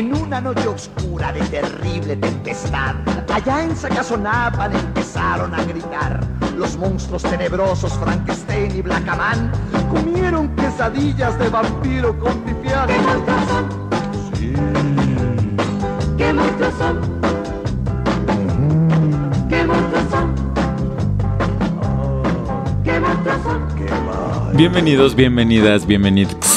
En una noche oscura de terrible tempestad, allá en Sacazonapan empezaron a gritar. Los monstruos tenebrosos Frankenstein y Blackaman comieron quesadillas de vampiro con pipián. ¿Qué monstruos son? Sí. ¿Qué monstruos son? ¿Qué monstruos son? ¿Qué monstruos son? Qué. Bienvenidos, bienvenidas, bienvenidos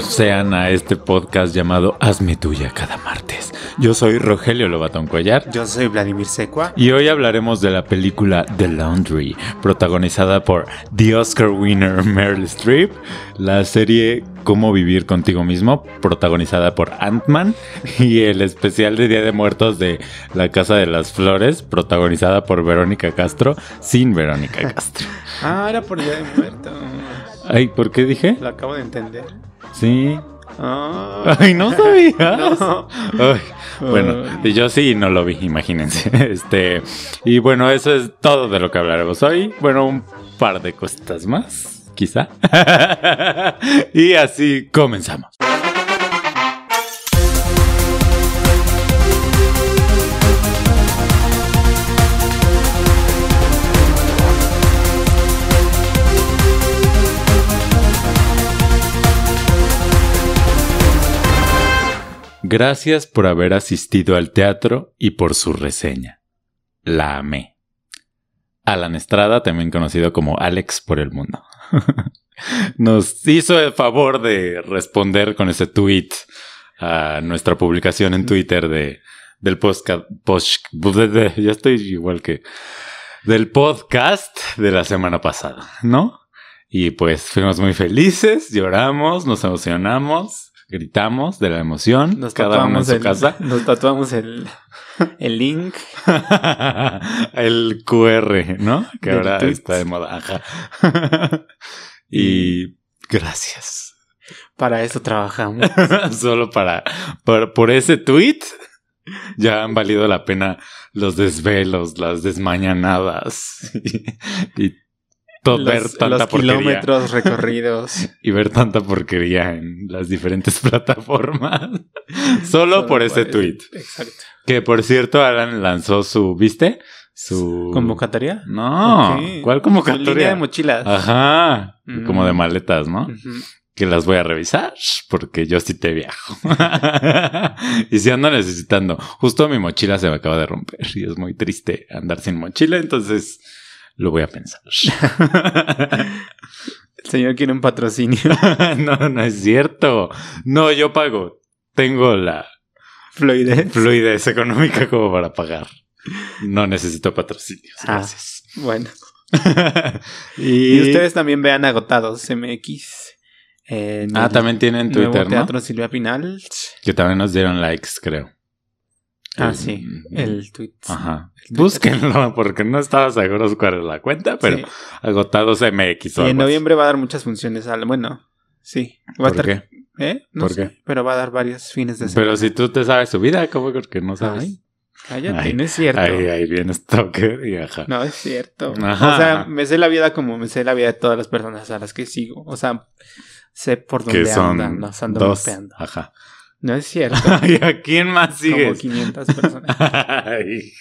sean a este podcast llamado Hazme Tuya cada martes. Yo soy Rogelio Lobatón Cuellar Yo soy Vladimir Secua. y hoy hablaremos de la película The Laundry, protagonizada por The Oscar winner Meryl Streep, la serie Cómo vivir contigo mismo, protagonizada por Ant-Man, y el especial de Día de Muertos de La Casa de las Flores, protagonizada por Verónica Castro, sin Verónica Castro. Ah, era por Día de Muertos. Ay, ¿por qué dije? Lo acabo de entender. Sí. Ah. Ay, no sabías. No. Ay, bueno, yo sí no lo vi, imagínense. Este, y bueno, eso es todo de lo que hablaremos hoy. Bueno, un par de cositas más, quizá. y así comenzamos. Gracias por haber asistido al teatro y por su reseña. La amé. Alan Estrada, también conocido como Alex por el mundo. Nos hizo el favor de responder con ese tweet a nuestra publicación en Twitter de, del podcast. ya estoy igual que. Del podcast de la semana pasada, ¿no? Y pues fuimos muy felices, lloramos, nos emocionamos, gritamos de la emoción, Nos cada uno en su el, casa. nos tatuamos el, el link. el QR, ¿no? Que Del ahora tweet. está de moda. Ajá. y gracias. Para eso trabajamos. Solo para, por, por ese tweet ya han valido la pena los desvelos, las desmañanadas y, y todo, ver Los, tanta los porquería kilómetros recorridos. y ver tanta porquería en las diferentes plataformas. Solo, Solo por ese ese- tweet. Exacto. Que por cierto, Alan lanzó su, ¿viste? Su ¿Convocatoria? No. ¿cuál Su convocatoria? línea de mochilas. Ajá, Mm. como de maletas, ¿no? Que las voy a revisar porque yo sí te viajo. y si ando necesitando. Justo mi mochila se me acaba de romper y es muy triste andar sin mochila, entonces lo voy a pensar. El señor quiere un patrocinio. no, no es cierto. No, yo pago. Tengo la Fluidez. fluidez económica como para pagar. No necesito patrocinios. Ah. Gracias. Bueno. y, Y ustedes también vean Agotados MX. en Ah, el también tienen nuevo Twitter, ¿no? Teatro Silvia Pinal. Que también nos dieron likes, creo. Ah, sí. El tweet. Ajá. El. Búsquenlo porque no estaba seguro cuál es la cuenta, pero Sí. agotados MX. o Y en noviembre va a dar muchas funciones. Al, bueno, sí. Va a ¿Por estar, qué? ¿Eh? No ¿Por sé, qué? Pero va a dar varios fines de semana. Pero si tú te sabes su vida, ¿cómo que no sabes? Ay, cállate, Ay, no es cierto. Ahí, ahí viene Stalker y ajá. No es cierto. Ajá. O sea, me sé la vida como me sé la vida de todas las personas a las que sigo. O sea, sé por dónde que son andan, los ando dos. Ajá. No es cierto. ¿Y a quién más como sigues? 500 personas. Ay.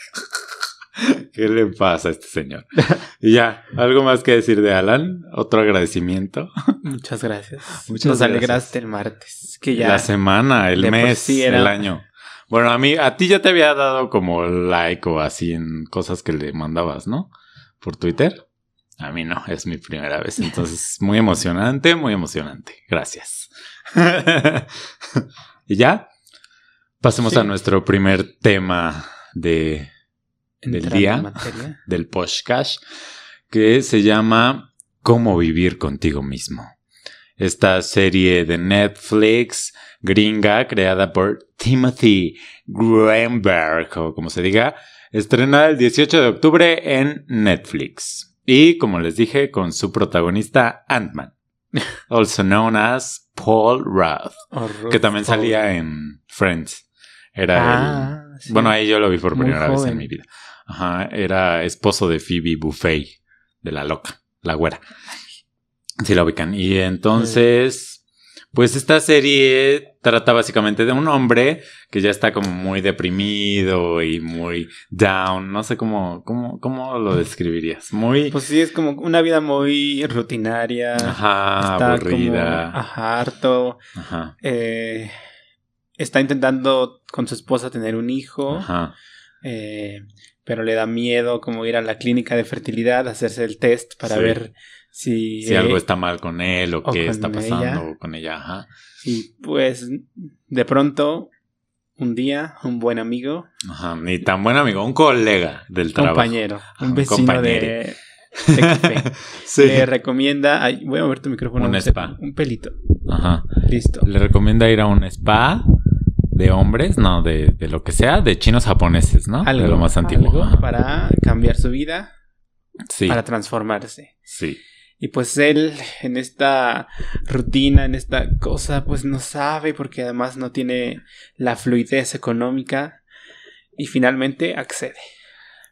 ¿Qué le pasa a este señor? Y ya, ¿algo más que decir de Alan? ¿Otro agradecimiento? Muchas gracias. Muchas Nos gracias. alegraste el martes. Que ya. La semana, el mes, sí el año. Bueno, a mí, a ti ya te había dado como like o así en cosas que le mandabas, ¿no? Por Twitter. A mí no, es mi primera vez. Entonces, muy emocionante, muy emocionante. Gracias. y ya, pasemos Sí. a nuestro primer tema de, del día. del podcast que se llama Cómo vivir contigo mismo. Esta serie de Netflix gringa creada por Timothy Greenberg o como se diga, estrenada el 18 de octubre en Netflix. Y como les dije, con su protagonista Ant-Man, also known as Paul Rudd, O que también salía en Friends. Era el, Ah, sí. bueno, ahí yo lo vi por primera vez en mi vida. Ajá, era esposo de Phoebe Buffet, de la loca, la güera. Sí la ubican. Y entonces, Pues esta serie trata básicamente de un hombre que ya está como muy deprimido y muy down. No sé cómo, cómo, cómo lo describirías. Muy. Pues sí, es como una vida muy rutinaria. Ajá, está aburrida. Como, ajá, harto. Ajá. Eh, está intentando con su esposa tener un hijo. Ajá. eh, pero le da miedo como ir a la clínica de fertilidad, hacerse el test para Sí. ver si, Si eh, algo está mal con él o, o qué está ella. pasando con ella. Ajá. Y pues de pronto, un día, un buen amigo, Ajá. Ni tan buen amigo, un colega del trabajo. compañero, Un un vecino compañero. de, de café, Sí. le recomienda, ay, voy a mover tu micrófono, Un spa. un pelito, Ajá. listo. Le recomienda ir a un spa de hombres, no, de, de lo que sea, de chinos japoneses, ¿no? Algo, de lo más antiguo. algo para cambiar su vida, Sí, para transformarse. sí. Y pues él en esta rutina, en esta cosa, pues no sabe porque además no tiene la fluidez económica y finalmente accede.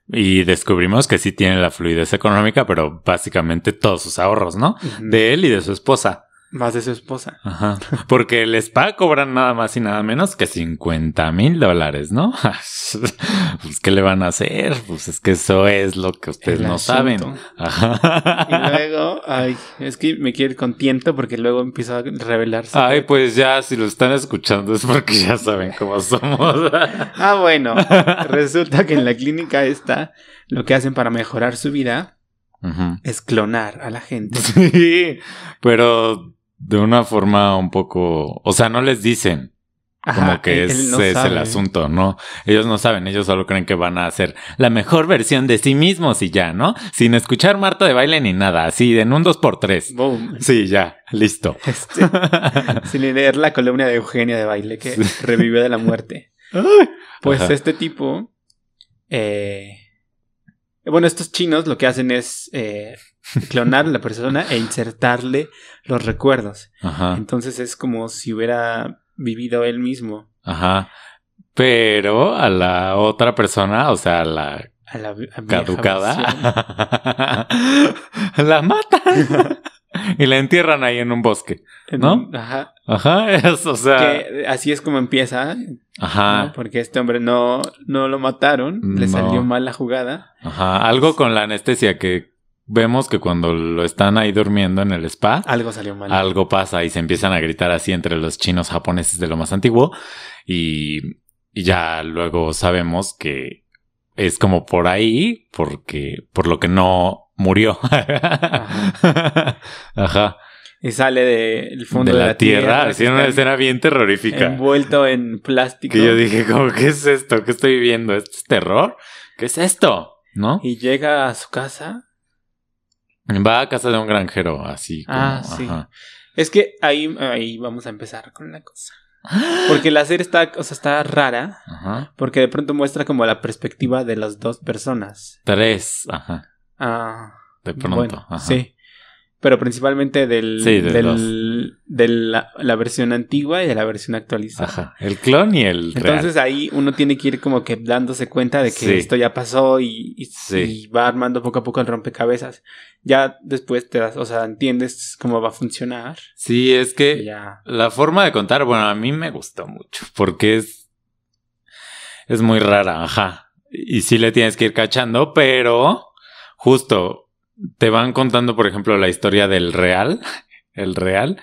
Y descubrimos que sí tiene la fluidez económica, pero básicamente todos sus ahorros, ¿no? De él y de su esposa. Más de su esposa. Ajá. Porque el spa cobran nada más y nada menos que 50 mil dólares, ¿no? pues, ¿qué le van a hacer? Pues es que eso es lo que ustedes El no asunto. saben. Ajá. Y luego, ay, es que me quiero ir con tiento porque luego empieza a revelarse. Ay, pues ya, si lo están escuchando es porque ya saben cómo somos. Ah, bueno, resulta que en la clínica esta, lo que hacen para mejorar su vida es clonar a la gente. Sí, pero de una forma un poco, o sea, no les dicen Ajá, como que él ese no es el asunto, ¿no? Ellos no saben, ellos solo creen que van a hacer la mejor versión de sí mismos y ya, ¿no? Sin escuchar Marta de baile ni nada, así en un 2x3. Boom. Sí, ya, listo. Este, sin leer la columna de Eugenia de baile que Sí. revivió de la muerte. Pues Ajá. este tipo. eh, bueno, estos chinos lo que hacen es eh, clonar a la persona e insertarle los recuerdos. Ajá, Entonces es como si hubiera vivido él mismo. ajá. Pero a la otra persona, o sea, a la A la, a vieja versión. caducada, la matan y la entierran ahí en un bosque. ¿No? Ajá. Ajá, es, o sea, Que así es como empieza. ajá. ¿no? Porque este hombre no, no lo mataron. Le salió mal la jugada. Ajá, algo con la anestesia que vemos que cuando lo están ahí durmiendo en el spa, Algo salió mal. algo pasa y se empiezan a gritar así entre los chinos japoneses de lo más antiguo y, y ya luego sabemos que es como por ahí porque por lo que no murió. Ajá. Y sale del fondo de de, la, tierra, así así una escena bien terrorífica. Envuelto en plástico. Que yo dije, como, ¿qué es esto? ¿Qué estoy viendo? ¿Esto es terror? ¿Qué es esto? ¿No? Y llega a su casa. Va a casa de un granjero, así como. Ah, sí. ajá. Es que ahí, ahí vamos a empezar con la cosa. Porque la serie está, o sea, está rara. Ajá. Porque de pronto muestra como la perspectiva de las dos personas. Tres, ajá. Ah, De pronto. bueno, ajá. sí. Pero principalmente del, Sí, de del, de la, la versión antigua y de la versión actualizada. Ajá. El clon y el Entonces ahí uno tiene que ir como que dándose cuenta de que Sí. esto ya pasó y, y- Sí. y va armando poco a poco el rompecabezas. Ya después te das, o sea, entiendes cómo va a funcionar. Sí, es que ya. la forma de contar, bueno, a mí me gustó mucho porque es. Es muy rara, ajá. Y sí le tienes que ir cachando, pero justo te van contando, por ejemplo, la historia del real, el real,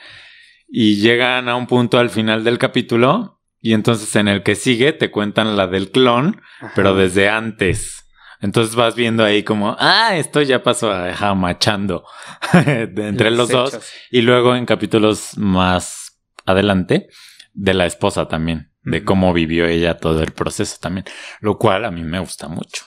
y llegan a un punto al final del capítulo, y entonces en el que sigue te cuentan la del clon, Ajá. pero desde antes. Entonces vas viendo ahí como, ah, esto ya pasó, ajá, machando de entre los dos. Y luego en capítulos más adelante, de la esposa también, de cómo vivió ella todo el proceso también, lo cual a mí me gusta mucho.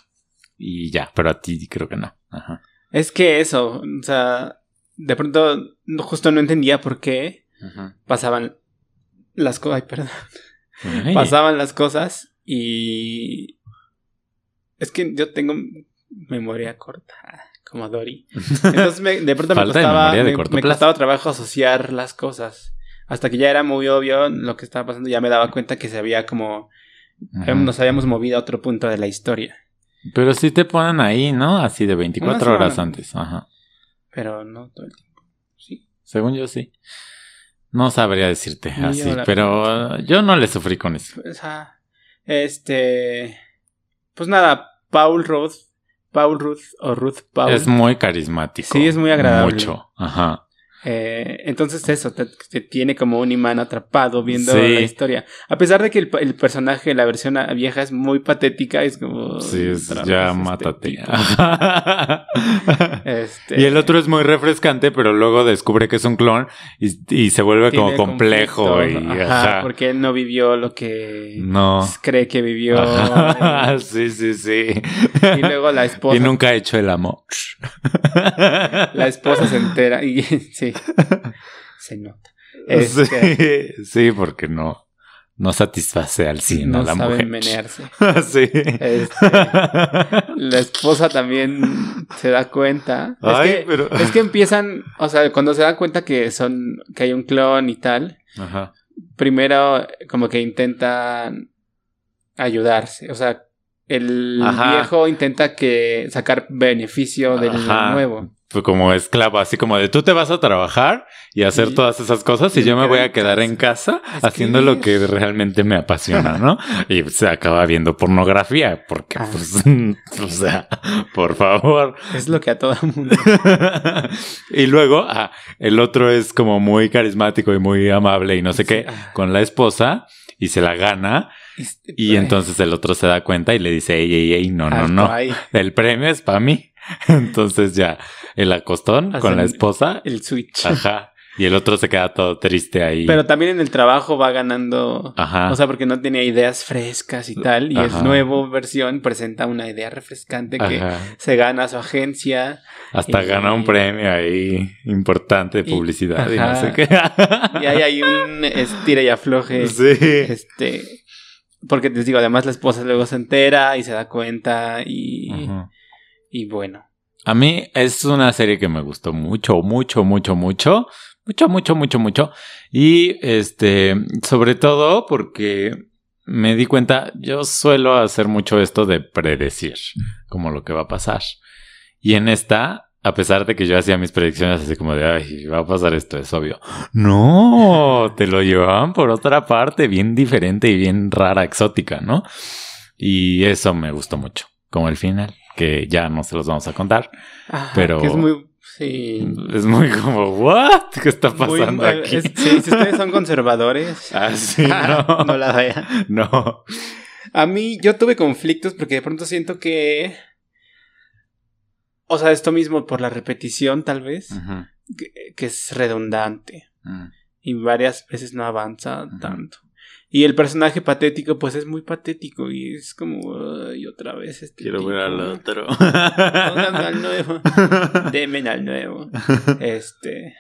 Y ya, pero a ti creo que no. Ajá. Es que eso, o sea, de pronto justo no entendía por qué pasaban las cosas. Ay, perdón. Ay. Pasaban las cosas y. Es que yo tengo memoria corta, como Dory. Entonces me- de pronto me de costaba, de me- costaba trabajo asociar las cosas. Hasta que ya era muy obvio lo que estaba pasando, ya me daba cuenta que se había como. Ujú. Nos habíamos movido a otro punto de la historia. Pero sí te ponen ahí, ¿no? Así de 24 Una horas antes. Ajá. Pero no todo el tiempo. Sí. Según yo sí. No sabría decirte Ni así, yo la pero yo no le sufrí con eso. Pues, ah, este. Pues nada, Paul Ruth. Paul Ruth o Ruth Paul. Es muy carismático. Sí, es muy agradable. Mucho. Ajá. Eh, entonces eso, te, te tiene como un imán atrapado viendo Sí. la historia. A pesar de que el, el personaje, la versión vieja es muy patética, es como... Sí, es- ya este mátate. Este, Y el otro es muy refrescante, pero luego descubre que es un clon y, y se vuelve como complejo y ajá, ajá. porque él no vivió lo que No. cree que vivió. Ajá, sí, sí, sí. Y luego la esposa. Y nunca ha hecho el amor. La esposa se entera y sí, se nota. Este, Sí, sí, porque no, no satisface al 100 no a la mujer. menearse. sí. Este, la esposa también se da cuenta. Es, que, pero- es que empiezan, o sea, cuando se dan cuenta que son, que hay un clon y tal, Ajá. primero como que intentan ayudarse. O sea, el Ajá. viejo intenta que sacar beneficio del Ajá. nuevo. Fue como esclavo, así como de tú te vas a trabajar y hacer Y- todas esas cosas y y yo me voy a quedar en casa haciendo lo que realmente me apasiona, ¿no? y se acaba viendo pornografía porque, Ah. pues, o sea, por favor. Es lo que a todo mundo. y luego, ah, el otro es como muy carismático y muy amable y no sé qué, con la esposa y se la gana Este, y entonces el otro se da cuenta y le dice, ey, ey, ey, no, no, no, ahí. el premio es para mí. Entonces ya, el acostón con la esposa, El switch. ajá, y el otro se queda todo triste ahí. Pero también en el trabajo va ganando. Ajá. O sea, porque no tenía ideas frescas y tal. Y Ajá. el nuevo versión presenta una idea refrescante que Ajá. se gana a su agencia. Hasta y- gana un premio ahí importante de publicidad y, no ajá. sé qué. Y ahí hay un estira y afloje. sí. Este. Porque les digo, además la esposa luego se entera y se da cuenta. Y. y bueno. A mí es una serie que me gustó mucho, mucho, mucho, mucho. Mucho, mucho, mucho, mucho. Y este, sobre todo porque me di cuenta, yo suelo hacer mucho esto de predecir como lo que va a pasar. Y en esta, a pesar de que yo hacía mis predicciones así como de, ay, va a pasar esto, es obvio. No, te lo llevaban por otra parte, bien diferente y bien rara, exótica, ¿no? Y eso me gustó mucho, como el final, que ya no se los vamos a contar. Ajá, Pero- Que es muy. Sí. Es muy como, ¿what? ¿Qué está Muy- pasando aquí? es- sí, si ustedes son conservadores. Ah, sí, no. no la vean. No. A mí, yo tuve conflictos porque de pronto siento que. O sea, esto mismo por la repetición, tal vez, que, que es redundante. Mm. Y varias veces no avanza tanto. Y el personaje patético, pues es muy patético. Y es como. "Ay, otra vez este. Quiero ver al otro. Pónganme al nuevo. Demen al nuevo. Este.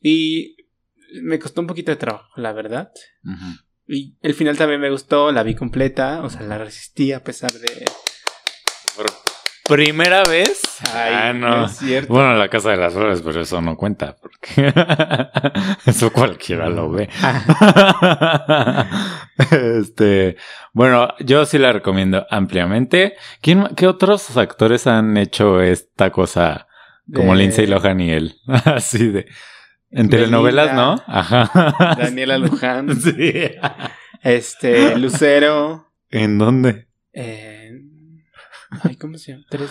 Y me costó un poquito de trabajo, la verdad. Y el final también me gustó, la vi completa, o sea, la resistí a pesar de... Primera vez. Ay, ah, no. es cierto. Bueno, la casa de las flores, pero eso no cuenta, porque eso cualquiera lo ve. este, bueno, yo sí la recomiendo ampliamente. ¿Quién, ¿Qué otros actores han hecho esta cosa como De- Lindsay Lohan y él? Así de. En telenovelas. ¿no? Ajá. Daniela Luján, Sí. este, Lucero, ¿En dónde? eh, ay, ¿cómo se llama? Tres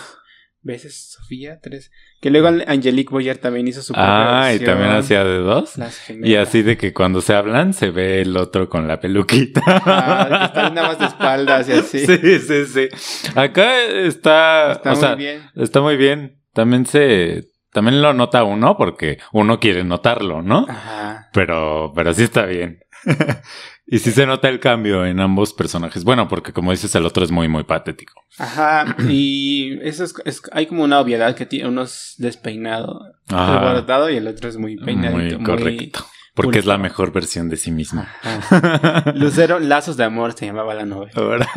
veces Sofía, tres. Que luego Angelique Boyer también hizo su propia Ah, y también hacía de dos. Las. Y así de que cuando se hablan se ve el otro con la peluquita. Ah, que están nada más de espaldas y así. Sí, sí, sí. Acá está, Está o muy sea, bien. está muy bien. También se, también lo nota uno porque uno quiere notarlo, ¿no? Ajá. Pero, pero sí está bien. y sí se nota el cambio en ambos personajes. Bueno, porque como dices, el otro es muy, muy patético. Ajá, y eso es, es- hay como una obviedad que tiene uno es despeinado, Ajá. alborotado y el otro es muy peinadito, muy correcto. Porque es la mejor versión de sí mismo. Ajá. Lucero, Lazos de Amor se llamaba la novela.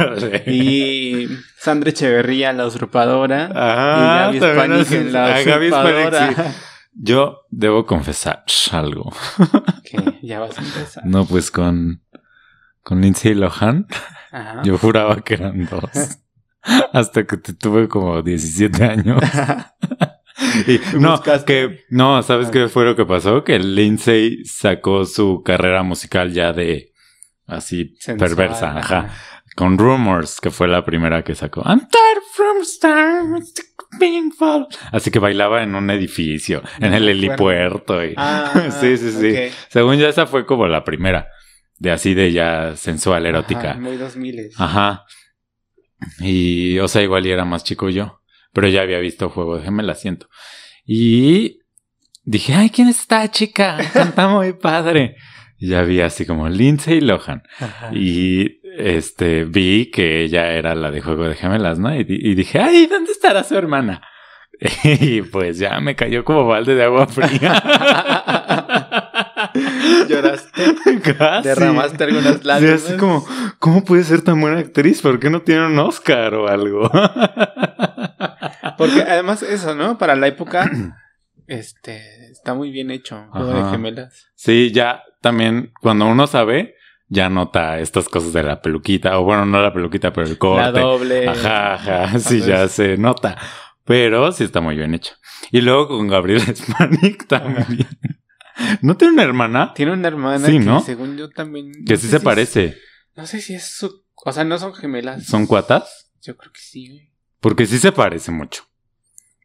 Y Sandra Echeverría, la usurpadora. Ah, y Gaby Spanik la ah, Gaby Spanik, usurpadora. Yo debo confesar algo. que ya vas a empezar. No, pues con, con Lindsay Lohan, Ajá. yo juraba que eran dos. Hasta que te tuve como 17 años. Y no, Buscaste. que, no, ¿sabes Ah. qué fue lo que pasó? Que Lindsay sacó su carrera musical ya de así Sensual, perversa, ajá. Con Rumors, que fue la primera que sacó. I'm tired from stars. Así que bailaba en un edificio, en el helipuerto. Y... Ah, sí, sí, sí. Según yo, esa fue como la primera. De así de ya sensual, erótica. Ajá, muy 2000. Ajá. Y, o sea, igual y era más chico yo. Pero ya había visto Juego de Gemelas, siento. Y dije, ay, ¿quién es esta chica? Canta muy padre. Y ya vi así como Lindsay Lohan. Ajá. Y este vi que ella era la de Juego de Gemelas, ¿no? Y, y dije, ay, ¿dónde estará su hermana? Y pues ya me cayó como balde de agua fría. Lloraste. Casi. Derramaste algunas Sí, lágrimas. así como, ¿cómo puede ser tan buena actriz? ¿Por qué no tiene un Oscar o algo? Porque además eso, ¿no? Para la época, este, está muy bien hecho. Juego de gemelas. sí, ya también cuando uno sabe, ya nota estas cosas de la peluquita, o bueno, no la peluquita, pero el corte. La doble. Ajá, ajá, sí, Entonces- ya se nota. Pero sí está muy bien hecho. Y luego con Gabriel Spanik también. ¿No tiene una hermana? Tiene una hermana Sí, que ¿no? según yo también... Que no sí sé se si parece. es- no sé si es su... O sea, no son gemelas. ¿Son cuatas? Yo creo que sí. güey. Porque sí se parece mucho.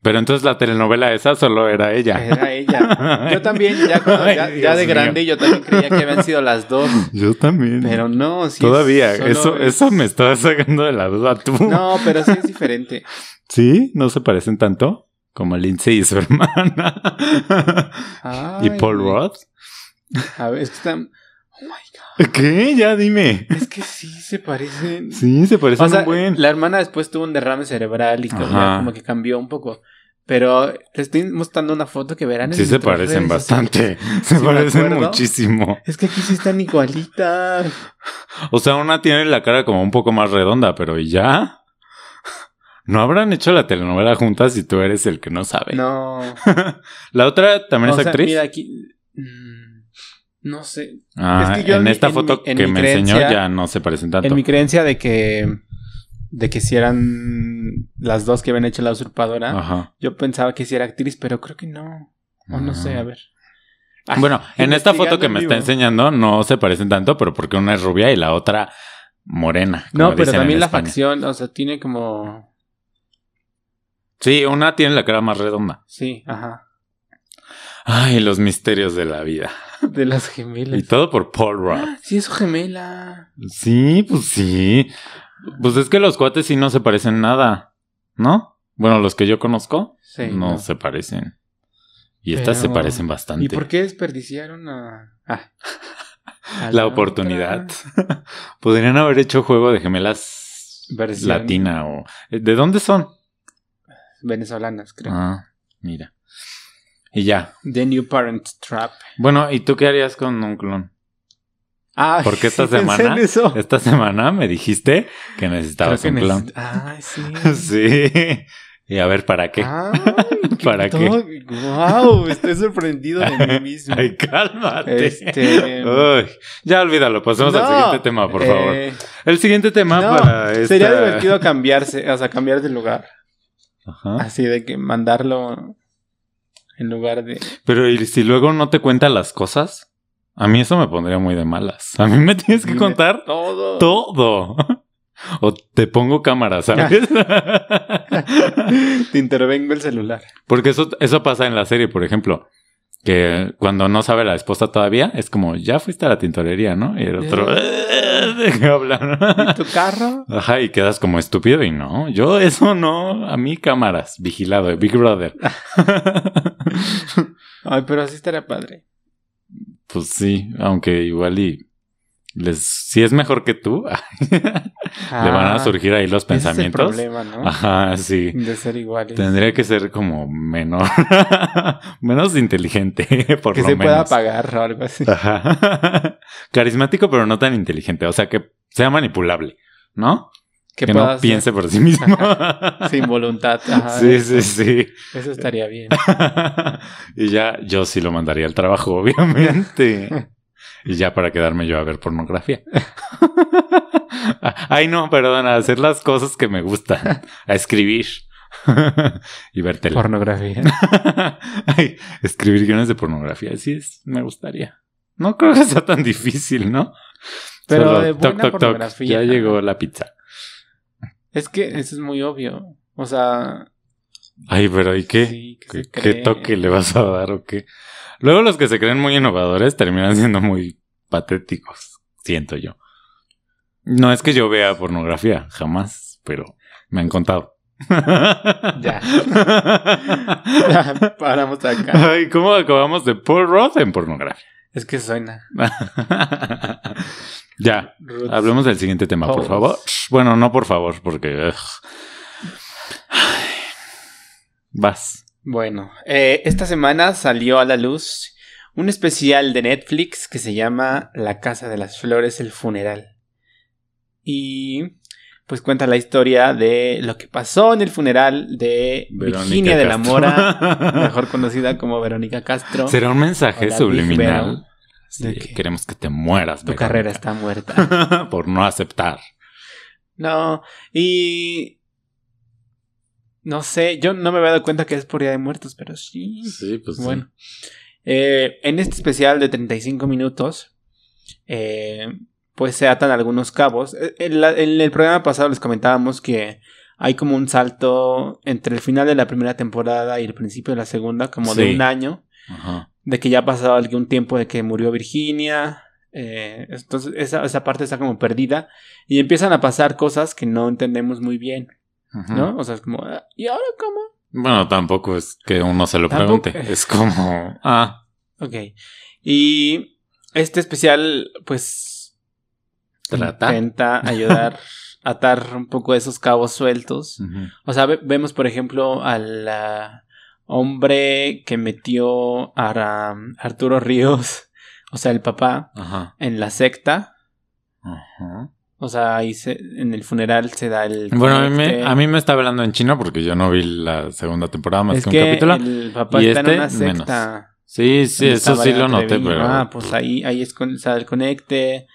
Pero entonces la telenovela esa solo era ella. Era ella. Yo también, ya, cuando- ya, Ay, ya de grande, mío. yo también creía que habían sido las dos. Yo también. Pero no, sí Todavía, eso, es- eso me estaba sacando de la duda tú. No, pero sí es diferente. ¿Sí? ¿No se parecen tanto? Como Lindsay y su hermana. y Ay, Paul güey. Roth. A ver, es que están... Oh my God. ¿Qué? Ya dime. Es que sí se parecen. Sí, se parecen O sea, un buen. la hermana después tuvo un derrame cerebral y como, Ajá. como que cambió un poco. Pero le estoy mostrando una foto que verán en Sí se parecen redes bastante. Se Sí parecen muchísimo. Es que aquí sí están igualitas. O sea, una tiene la cara como un poco más redonda, pero ¿y ya? ¿No habrán hecho la telenovela juntas y tú eres el que no sabe? No. La otra también O es sea, actriz. Mira aquí. mm, No sé. Ah, es que yo en en mi- esta en foto mi- que me enseñó ya no se parecen tanto. En mi creencia de que. De que si eran las dos que habían hecho la usurpadora. Ajá. Yo pensaba que si era actriz, pero creo que no. O no sé, Ah. a ver. Ah, Bueno, en esta foto que me está enseñando no se parecen tanto, pero porque una es rubia y la otra morena. No, pero también la facción, o sea, tiene como. Sí, una tiene la cara más redonda. Sí, ajá. Ay, los misterios de la vida. De las gemelas. Y todo por Paul Rudd. Sí, es su gemela. Sí, pues sí. Pues es que los cuates sí no se parecen nada, ¿no? Bueno, los que yo conozco Sí. no, no. se parecen. Y estas se parecen bastante. ¿Y por qué desperdiciaron a. ah, a La oportunidad. Podrían haber hecho juego de gemelas Versión. latina o... ¿De dónde son? Venezolanas, creo. Ah, mira. Y ya. The New Parent Trap. Bueno, ¿y tú qué harías con un clon? Ah, Porque esta sí semana, eso. esta semana me dijiste que necesitabas que un clon. neces- Ay, sí. Sí. Y a ver, ¿para qué? Ay, ¿Para qué? Wow, estoy sorprendido de mí mismo. Ay, cálmate. Este- Uy, ya olvídalo, pasemos al siguiente tema, por favor. eh, El siguiente tema no, para esta... Sería divertido cambiarse, o sea, cambiar de lugar. Ajá. Así de que mandarlo en lugar de. Pero ¿y si luego no te cuenta las cosas? A mí eso me pondría muy de malas. A mí me tienes que Dime contar todo. todo. O te pongo cámara, ¿sabes? Te intervengo el celular. Porque eso, eso pasa en la serie, por ejemplo. Que cuando no sabe la esposa todavía, es como, ya fuiste a la tintorería, ¿no? Y el otro, ¿de qué hablan? ¿Y tu carro? Ajá, y quedas como estúpido y no, yo eso no, a mí cámaras, vigilado, Big Brother. Ay, pero así estaría padre. Pues sí, aunque igual y les, si es mejor que tú, le van a Ah, surgir ahí los ese es el pensamientos. problema, ¿no? Ajá, sí. De ser iguales. Tendría que ser como menor, menos inteligente, por que lo se menos. pueda apagar o algo así. Ajá. Carismático, pero no tan inteligente. O sea, que sea manipulable, ¿no? Que, Que, no piense por sí mismo. sin voluntad. Ajá, sí, eso, sí, sí. Eso estaría bien. y ya yo sí lo mandaría al trabajo, obviamente. Y ya para quedarme yo a ver pornografía. Ay, no, perdona, a hacer las cosas que me gustan. A escribir. y ver tele. Pornografía. Ay, escribir guiones de pornografía, sí es, me gustaría. No creo que sea tan difícil, ¿no? Pero Solo de buena toc, toc, pornografía. Ya llegó la pizza. Es que eso es muy obvio. O sea, Ay, pero ¿y qué? sí, ¿Qué, qué toque le vas a dar o qué? Luego los que se creen muy innovadores terminan siendo muy patéticos, siento yo. No es que yo vea pornografía, jamás, pero me han contado. Ya. Ya, Paramos acá. Ay, ¿cómo acabamos de Paul Roth en pornografía? Es que suena. ya, Roots. hablemos del siguiente tema, por favor. Bueno, no por favor, porque... Ay. Vas. Bueno, eh, esta semana salió a la luz un especial de Netflix que se llama La Casa de las Flores, el funeral. Y pues cuenta la historia de lo que pasó en el funeral de Verónica Virginia de la Castro. Mora, mejor conocida como Verónica Castro. ¿Será un mensaje subliminal? Sí, ¿De qué? queremos que te mueras, Tu Verónica. carrera está muerta. por no aceptar. No, y... No sé, yo no me había dado cuenta que es por Día de Muertos, pero sí. Sí, pues Bueno, eh, en este especial de 35 minutos, eh, pues se atan algunos cabos. Eh, En, la- en el programa pasado les comentábamos que hay como un salto entre el final de la primera temporada y el principio de la segunda, como de Sí. un año, Ajá. de que ya ha pasado algún tiempo de que murió Virginia. eh, entonces esa, esa parte está como perdida y empiezan a pasar cosas que no entendemos muy bien, ¿no? O sea, es como, ah, ¿y ahora cómo? Bueno, tampoco es que uno se lo Tampoco- pregunte. Es como, ah, Ok. Y este especial, pues. Trata. Intenta ayudar a atar un poco esos cabos sueltos. O sea, ve- vemos, por ejemplo, al hombre que metió a Arturo Ríos, o sea, el papá, ajá, en la secta. ajá. O sea, ahí se- en el funeral se da el. Bueno, a mí, me, a mí me está hablando en chino porque yo no vi la segunda temporada más es que, que un capítulo. el papá y está en este, una menos. secta. Sí, sí, eso sí lo noté, pero. Ah, pues ahí, ahí es con, el conecte.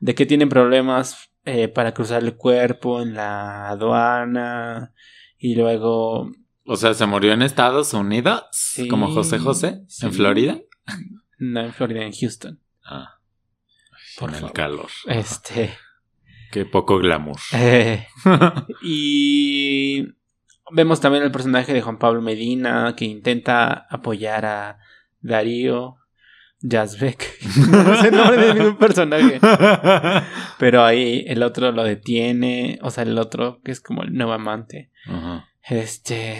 De que tienen problemas eh, para cruzar el cuerpo en la aduana y luego O sea, se murió en Estados Unidos, Sí, como José José, sí. en Florida. no en Florida en Houston Ah, Por en el calor. este Qué poco glamour. eh, y vemos también el personaje de Juan Pablo Medina que intenta apoyar a Darío Yazbek no sé el nombre de ningún personaje pero ahí el otro lo detiene o sea el otro que es como el nuevo amante. Este.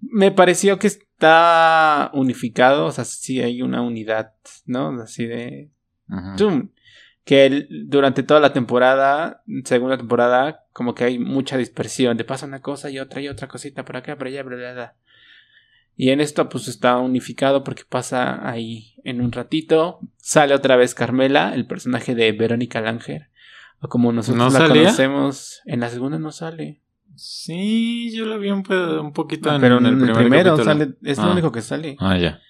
Me pareció que está unificado. O sea, sí hay una unidad, ¿no? Así de. ¡Tum! Que el- durante toda la temporada, segunda temporada, como que hay mucha dispersión. De pasa una cosa y otra y otra cosita por acá, por allá, bla, bla, bla. Y en esto, pues está unificado porque pasa ahí en un ratito. Sale otra vez Carmela, el personaje de Verónica Langer. O como nosotros ¿No la salía? conocemos. En la segunda no sale. Sí, yo lo vi un, poquito en, Pero en el, primer primero capítulo. sale, es lo Ah. único que sale. Ah, ya.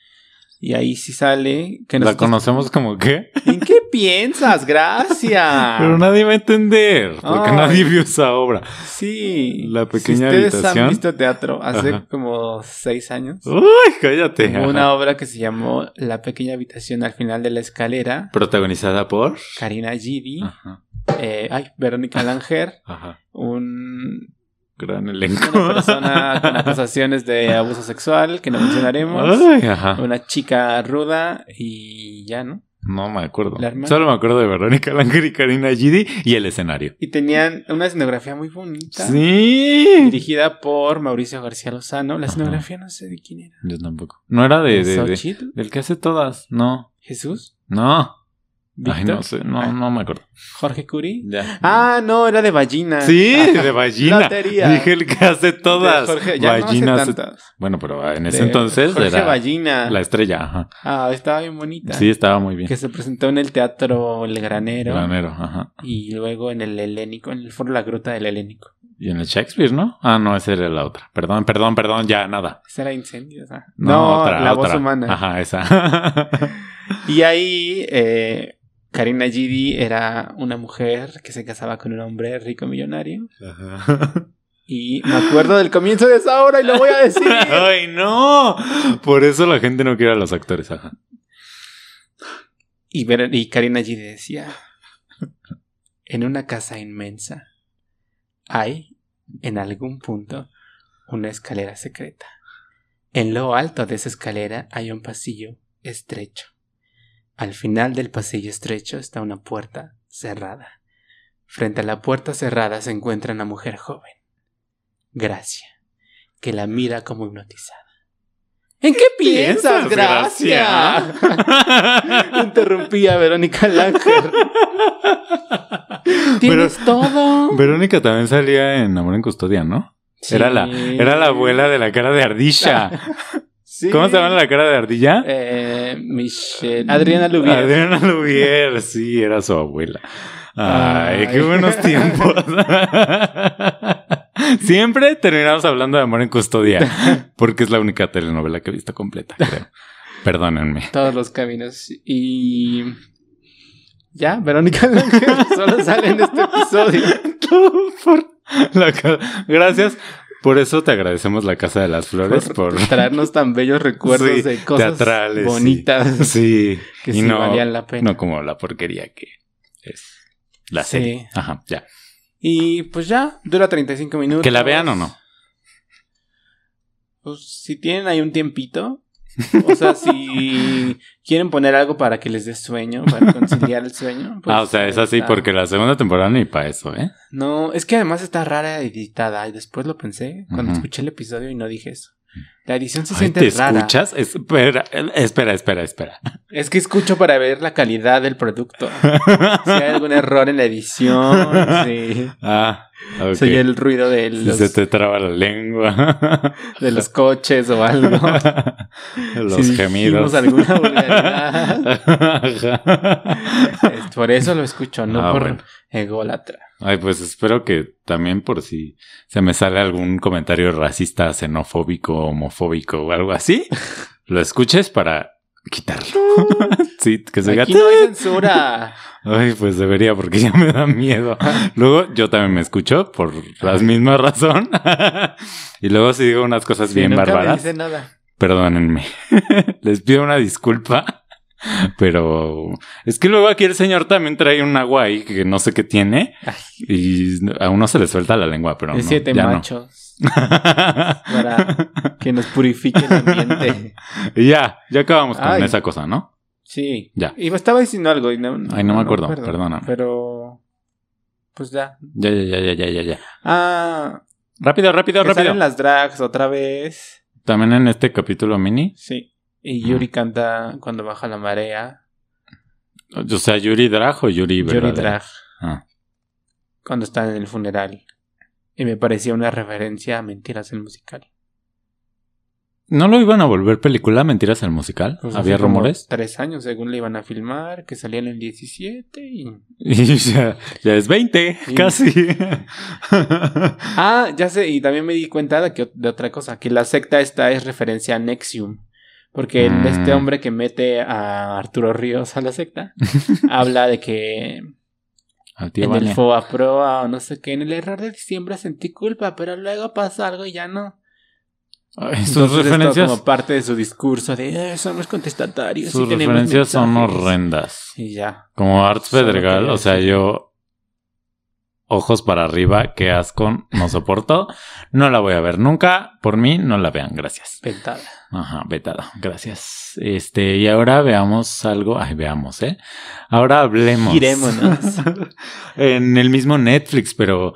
Y ahí sí sale. Que ¿La conocemos como qué? ¿En qué piensas? Gracias. Pero nadie va a entender, porque Ay. nadie vio esa obra. Sí. La si pequeña ustedes habitación. han visto teatro hace Ajá. como seis años. Uy, cállate. Ajá. una obra que se llamó La pequeña habitación al final de la escalera. Protagonizada por. Karina Gidi. Ajá. eh, ay, Verónica Langer. Ajá. Un, Gran elenco. una persona con acusaciones de abuso sexual que no mencionaremos. Ay, ajá. Una chica ruda y ya, ¿no? No me acuerdo. Solo me acuerdo de Verónica Langer y Karina Gidi y el escenario. Y tenían una escenografía muy bonita. Sí. Dirigida por Mauricio García Lozano. La Ajá. escenografía no sé de quién era. Yo tampoco. No era de, de, de- del que hace todas. No. ¿Jesús? No. Ay, no sé. No, no me acuerdo. ¿Jorge Curie? Ya. Ah, no, era de Ballina. Sí, de Ballina. Lotería. Dije el que hace todas. de Jorge, ya no hace. Bueno, pero en ese De entonces Jorge era Ballina. la estrella. Ajá. Ah, estaba bien bonita. Sí, estaba muy bien. Que se presentó en el Teatro El Granero. Granero, ajá. Y luego en el Helénico, en el Foro La Gruta del Helénico. Y en el Shakespeare, ¿no? Ah, no, esa era la otra. Perdón, perdón, perdón, ya, nada. Esa era Incendios. ah. No, otra, La otra. Voz Humana. Ajá, esa. Y ahí, eh, Karina Gidi era una mujer que se casaba con un hombre rico millonario. Ajá. Y me acuerdo del comienzo de esa hora y lo voy a decir. ¡Ay, no! Por eso la gente no quiere a los actores, ajá. Y, y Karina G decía, en una casa inmensa hay, en algún punto, una escalera secreta. En lo alto de esa escalera hay un pasillo estrecho. Al final del pasillo estrecho está una puerta cerrada. Frente a la puerta cerrada se encuentra una mujer joven, Gracia, que la mira como hipnotizada. ¿En qué piensas, Gracia? Interrumpía Verónica Langer. Tienes todo. Verónica también salía en Amor en Custodia, ¿no? Sí. Era, la, era la abuela de la cara de ardilla. Sí. ¿Cómo se llama la cara de ardilla? Eh, Michelle. Adriana Lubier. Adriana Lubier, sí, era su abuela. Ay, Ay. qué buenos tiempos. Siempre terminamos hablando de Amor en Custodia, porque es la única telenovela que he visto completa, creo. Perdónenme. Todos los caminos. Y. Ya, Verónica solo sale en este episodio. Todo por la ca- Gracias. Por eso te agradecemos la Casa de las Flores, por, traernos tan bellos recuerdos Sí, de cosas teatrales, bonitas Sí, que y sí no, valían la pena. no como la porquería que es la serie. Ajá, ya. Y pues ya, dura 35 minutos. Que la vean o no. Pues si tienen ahí un tiempito. O sea, si quieren poner algo para que les dé sueño, para conciliar el sueño. pues, ah, o sea, es así está. porque la segunda temporada ni para eso, ¿eh? No, es que además está rara editada. Y después lo pensé cuando escuché el episodio y no dije eso. La edición se Ay, siente ¿Te rara. escuchas? Espera, espera, espera, espera. Es que escucho para ver la calidad del producto. Si hay algún error en la edición. Sí. Ah, ok. Soy el ruido de Si los, se te traba la lengua. de los coches o algo. Los Si gemidos. alguna vulgaridad. Es por eso lo escucho, no Ah, por bueno. Ególatra. Ay, pues espero que también por si se me sale algún comentario racista, xenofóbico, homofóbico o algo así, lo escuches para quitarlo. sí, que se. Aquí no hay censura. Ay, pues debería porque ya me da miedo. Luego yo también me escucho por la misma razón. y luego si digo unas cosas Sí, bien nunca me bárbaras, dice nada. perdónenme. Les pido una disculpa. Pero es que luego aquí el señor también trae un agua ahí que no sé qué tiene. Y a uno se le suelta la lengua, pero De no, siete ya no. machos para que nos purifique el ambiente. y ya, ya acabamos con Ay. esa cosa, ¿no? Sí. Ya. Y me estaba diciendo algo y no, Ay, no me acuerdo, perdóname. Pero pues ya. Ya, ya, ya, ya, ya, ya, ya. Ah, Rápido, rápido, que rápido. salen las drags otra vez. También en este capítulo mini. Sí. Y Yuri canta cuando baja la marea. O sea, Yuri Drag o Yuri Yuri verdadera? drag Ah. cuando están en el funeral. Y me parecía una referencia a Mentiras el musical. ¿No lo iban a volver película Mentiras el musical? Pues ¿Había rumores? Tres años según le iban a filmar, que salían en el 17 y... Y ya, ya es 20, Sí. casi. Ah, ya sé, y también me di cuenta de, que, de otra cosa, que la secta esta es referencia a Nexium. Porque el- Mm. este hombre que mete a Arturo Ríos a la secta habla de que en el FOA Proa o no sé qué, en el error de diciembre sentí culpa, pero luego pasa algo y ya no. Sus Entonces, referencias, como parte de su discurso de "Eh, somos contestatarios. sus y referencias son mensajes". horrendas. Y ya. Como Arts Pedregal, o sea, yo ojos para arriba, qué asco, no soporto. No la voy a ver nunca. Por mí, no la vean, gracias. Pentada. Ajá, vetada, gracias. Este, y ahora veamos algo. Ay, veamos, ¿eh? Ahora hablemos. Girémonos. en el mismo Netflix, pero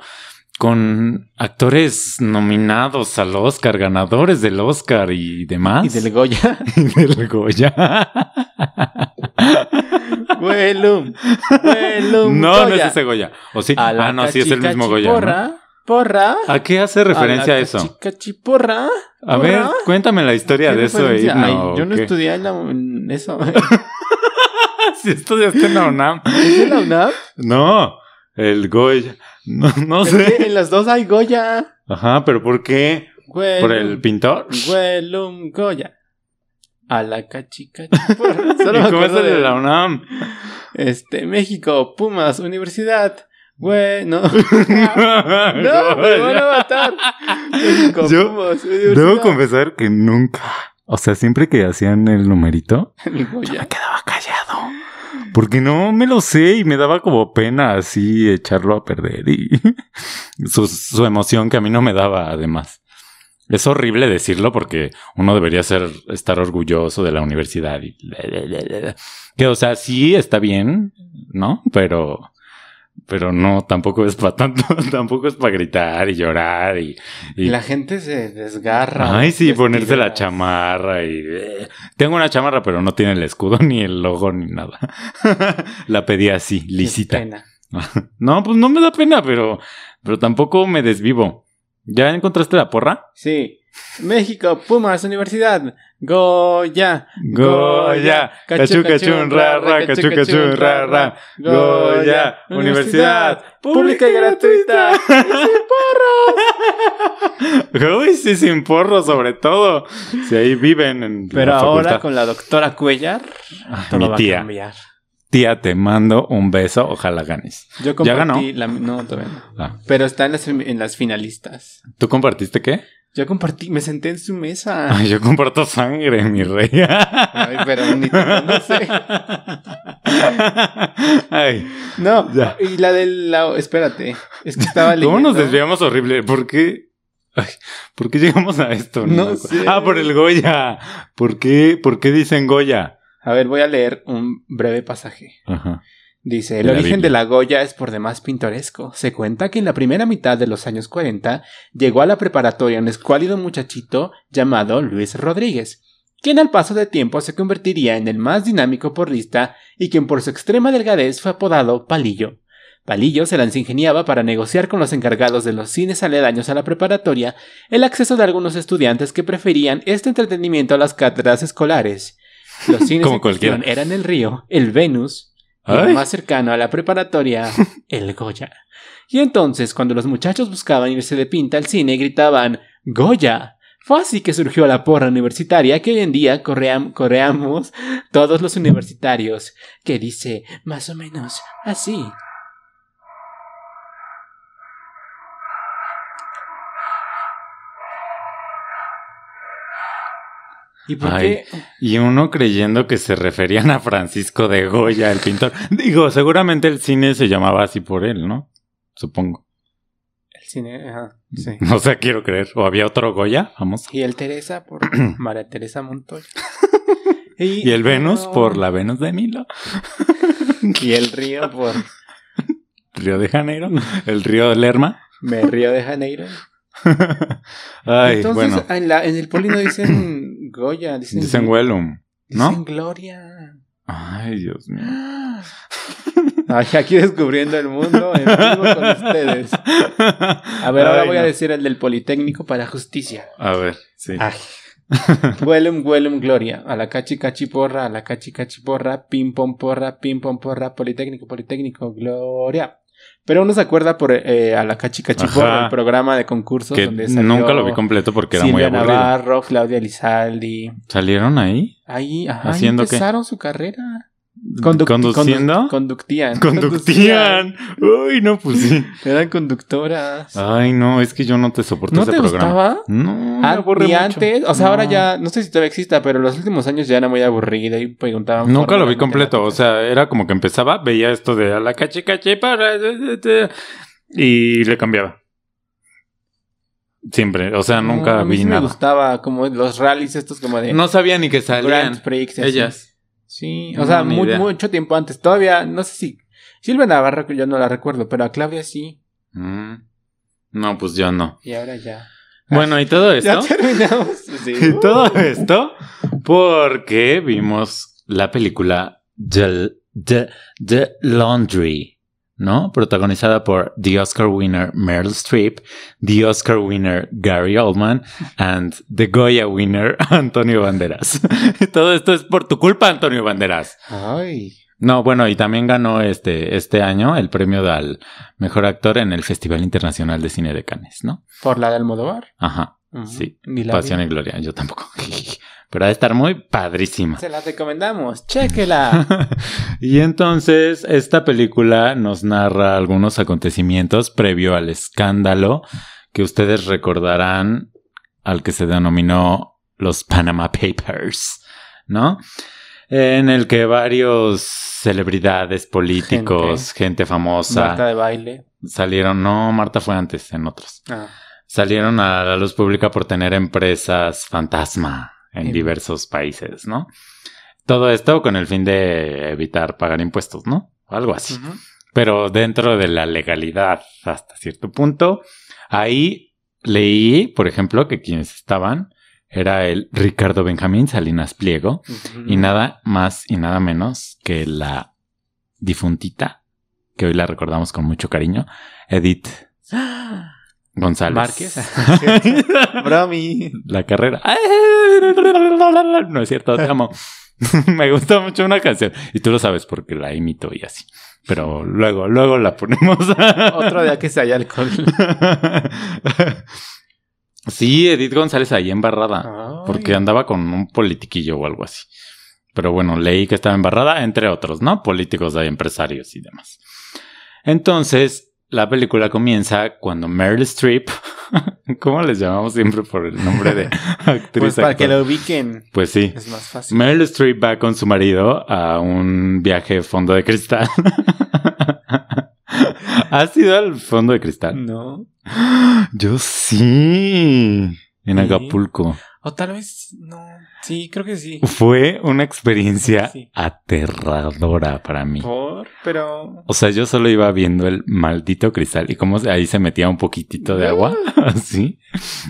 con actores nominados al Oscar, ganadores del Oscar y demás. Y del Goya. Y del Goya. Huelum. Huelum. no, no es Goya. ese Goya. ¿O sí? Ah, no, sí es el mismo Goya. ¿no? ¿A qué hace referencia a, la eso? Cachiporra. A ver, cuéntame la historia ¿Qué de eso, himno, Ay, ¿o yo no qué? estudié en, la, en eso. Si estudiaste en la UNAM. ¿Es de la UNAM? No, el Goya. No, sé. en las dos hay Goya. Ajá, pero ¿por qué? ¿Por el pintor? Huelum Goya. A la cachicachiporra. Solo ¿Y me cómo es el de la UNAM? Este, México, Pumas, Universidad. Güey, no. no, me van a matar. Yo Debo confesar que nunca, o sea, siempre que hacían el numerito, El Goya. quedaba callado. Porque no me lo sé y me daba como pena así echarlo a perder y su, su emoción que a mí no me daba además. Es horrible decirlo porque uno debería ser, estar orgulloso de la universidad y que, o sea, sí está bien, ¿no? Pero, pero no, tampoco es para tanto, tampoco es para gritar y llorar y, y la gente se desgarra. Ay, sí, ponerse la chamarra y... eh, Tengo una chamarra, pero no tiene el escudo, ni el logo, ni nada. la pedí así, lisita. pena. No, pues no me da pena, pero, pero tampoco me desvivo. ¿Ya encontraste la porra? Sí. México, Pumas, Universidad. Goya. Goya, cachú, cachún, ra, ra, cachú, cachún, ra, ra. Goya, universidad, pública y gratuita. Uy, sí, sin porro, sobre todo. Si ahí viven en Pero la ahora con la doctora Cuellar, todo mi va a cambiar. Tía, te mando un beso, ojalá ganes. Yo ¿Ya ganó? compartí la... No, todavía no. Ah, Pero está en las, en las finalistas. ¿Tú compartiste qué? Yo compartí, me senté en su mesa. Ay, yo comparto sangre, mi rey. Ay, pero ni te conoce. Ay, No, Ya. y la del... La, espérate, es que estaba leyendo... ¿cómo nos desviamos horrible? ¿Por qué? Ay, ¿Por qué llegamos a esto? No acuerdo. sé. Ah, por el Goya. ¿Por qué, ¿Por qué dicen Goya? A ver, voy a leer un breve pasaje. Ajá. Dice, el La origen Biblia. de la Goya es por demás pintoresco. Se cuenta que en la primera mitad de los años 40 llegó a la preparatoria un escuálido muchachito llamado Luis Rodríguez, quien al paso de tiempo se convertiría en el más dinámico porrista y quien por su extrema delgadez fue apodado Palillo. Palillo se las ingeniaba para negociar con los encargados de los cines aledaños a la preparatoria el acceso de algunos estudiantes que preferían este entretenimiento a las cátedras escolares. Los cines Como en cuestión cualquiera. eran el Río, el Venus, Ay. más cercano a la preparatoria, el Goya. Y entonces, cuando los muchachos buscaban irse de pinta al cine, gritaban ¡Goya! Fue así que surgió la porra universitaria que hoy en día corream- correamos todos los universitarios, que dice más o menos así. ¿Y por Ay. qué? Y uno creyendo que se referían a Francisco de Goya, el pintor. Digo, seguramente el cine se llamaba así por él, ¿no? Supongo. El cine, ajá, sí. O sea, quiero creer. ¿O había otro Goya? Vamos. Y el Teresa por María Teresa Montoya. Y el Venus por la Venus de Nilo. Y el río por Río de Janeiro. El río de Lerma. Me Río de Janeiro. Ay, Entonces, bueno. en, la- en el Polino dicen Goya, dicen, Dicen Wellum, dicen ¿no? Gloria. Ay, Dios mío. Ay, aquí descubriendo el mundo en vivo con ustedes. A ver, ahora Ay, voy a no. decir el del Politécnico para justicia. A ver, sí. Ay. Huelum, huelum, gloria. A la cachi, cachi, porra, a la cachi, cachi, porra, pim, pom, porra, pim, pom, porra, politécnico, politécnico, gloria. Pero uno se acuerda por eh, a la cachi, cachi, Ajá. porra, el programa de concursos que donde salió nunca lo vi completo porque era muy Silvia aburrido. Navarro, Claudia Lizaldi. ¿Salieron ahí? Ahí, ajá, ¿Haciendo ahí qué? empezaron su carrera. Conduc- ¿Conduciendo? condu- conductían. Conductían. Uy, no, pues sí. Eran conductoras. Ay, no, es que yo no te soporto ¿No ese te programa. gustaba? No, me Ah, aburre ni mucho. antes, o sea, No. ahora ya, no sé si todavía exista, pero los últimos años ya era muy aburrida y preguntaban. Nunca lo vi completo, o sea, era como que empezaba, veía esto de a la cachi cachi para y le cambiaba. Siempre, o sea, No, nunca a mí vi sí me nada. gustaba, como los rallies estos como de No sabía ni que salían Grand Prix. y así. ellas. Sí, No, o sea, ni mu- idea. mucho tiempo antes. Todavía, no sé si. Silvia Navarro, que yo no la recuerdo, pero a Claudia sí. Mm. No, pues yo no. Y ahora ya. Bueno, y todo Ya esto. terminamos. Sí. Y todo esto porque vimos la película The, The, The Laundry, ¿no? Protagonizada por the Oscar winner Meryl Streep, the Oscar winner Gary Oldman and the Goya winner Antonio Banderas. todo esto es por tu culpa, Antonio Banderas. Ay. No, bueno, y también ganó este, este año el premio al mejor actor en el Festival Internacional de Cine de Cannes, ¿no? Por la de Almodóvar. Ajá. Sí. Pasión vi. y Gloria, yo tampoco. Pero ha de estar muy padrísima. Se la recomendamos, chéquela. y entonces esta película nos narra algunos acontecimientos previo al escándalo que ustedes recordarán al que se denominó los Panama Papers, ¿no? En el que varios celebridades, políticos, gente, famosa Marta de baile. salieron, no, Marta fue antes en otros, Ah, salieron a la luz pública por tener empresas fantasma en diversos países, ¿no? Todo esto con el fin de evitar pagar impuestos, ¿no? O algo así. Pero dentro de la legalidad hasta cierto punto. Ahí leí, por ejemplo, que quienes estaban era el Ricardo Benjamín Salinas Pliego y nada más y nada menos que la difuntita, que hoy la recordamos con mucho cariño, Edith González. Márquez. Bromi. La carrera. No es cierto, te amo. Me gusta mucho una canción. Y tú lo sabes porque la imito y así. Pero luego, luego la ponemos. Otro día que se haya alcohol. sí, Edith González ahí embarrada. Ay. Porque andaba con un politiquillo o algo así. Pero bueno, leí que estaba embarrada, entre otros, ¿no? Políticos, hay empresarios y demás. Entonces, la película comienza cuando Meryl Streep, ¿cómo les llamamos siempre por el nombre de actriz? Pues para que lo ubiquen. Pues sí. Es más fácil. Meryl Streep va con su marido a un viaje fondo de cristal. ¿Has ido al fondo de cristal? No. Yo sí. En. Acapulco. O tal vez no. Sí, creo que sí. Fue una experiencia Sí. aterradora para mí. Por, pero. O sea, yo solo iba viendo el maldito cristal y cómo ahí se metía un poquitito de agua, así,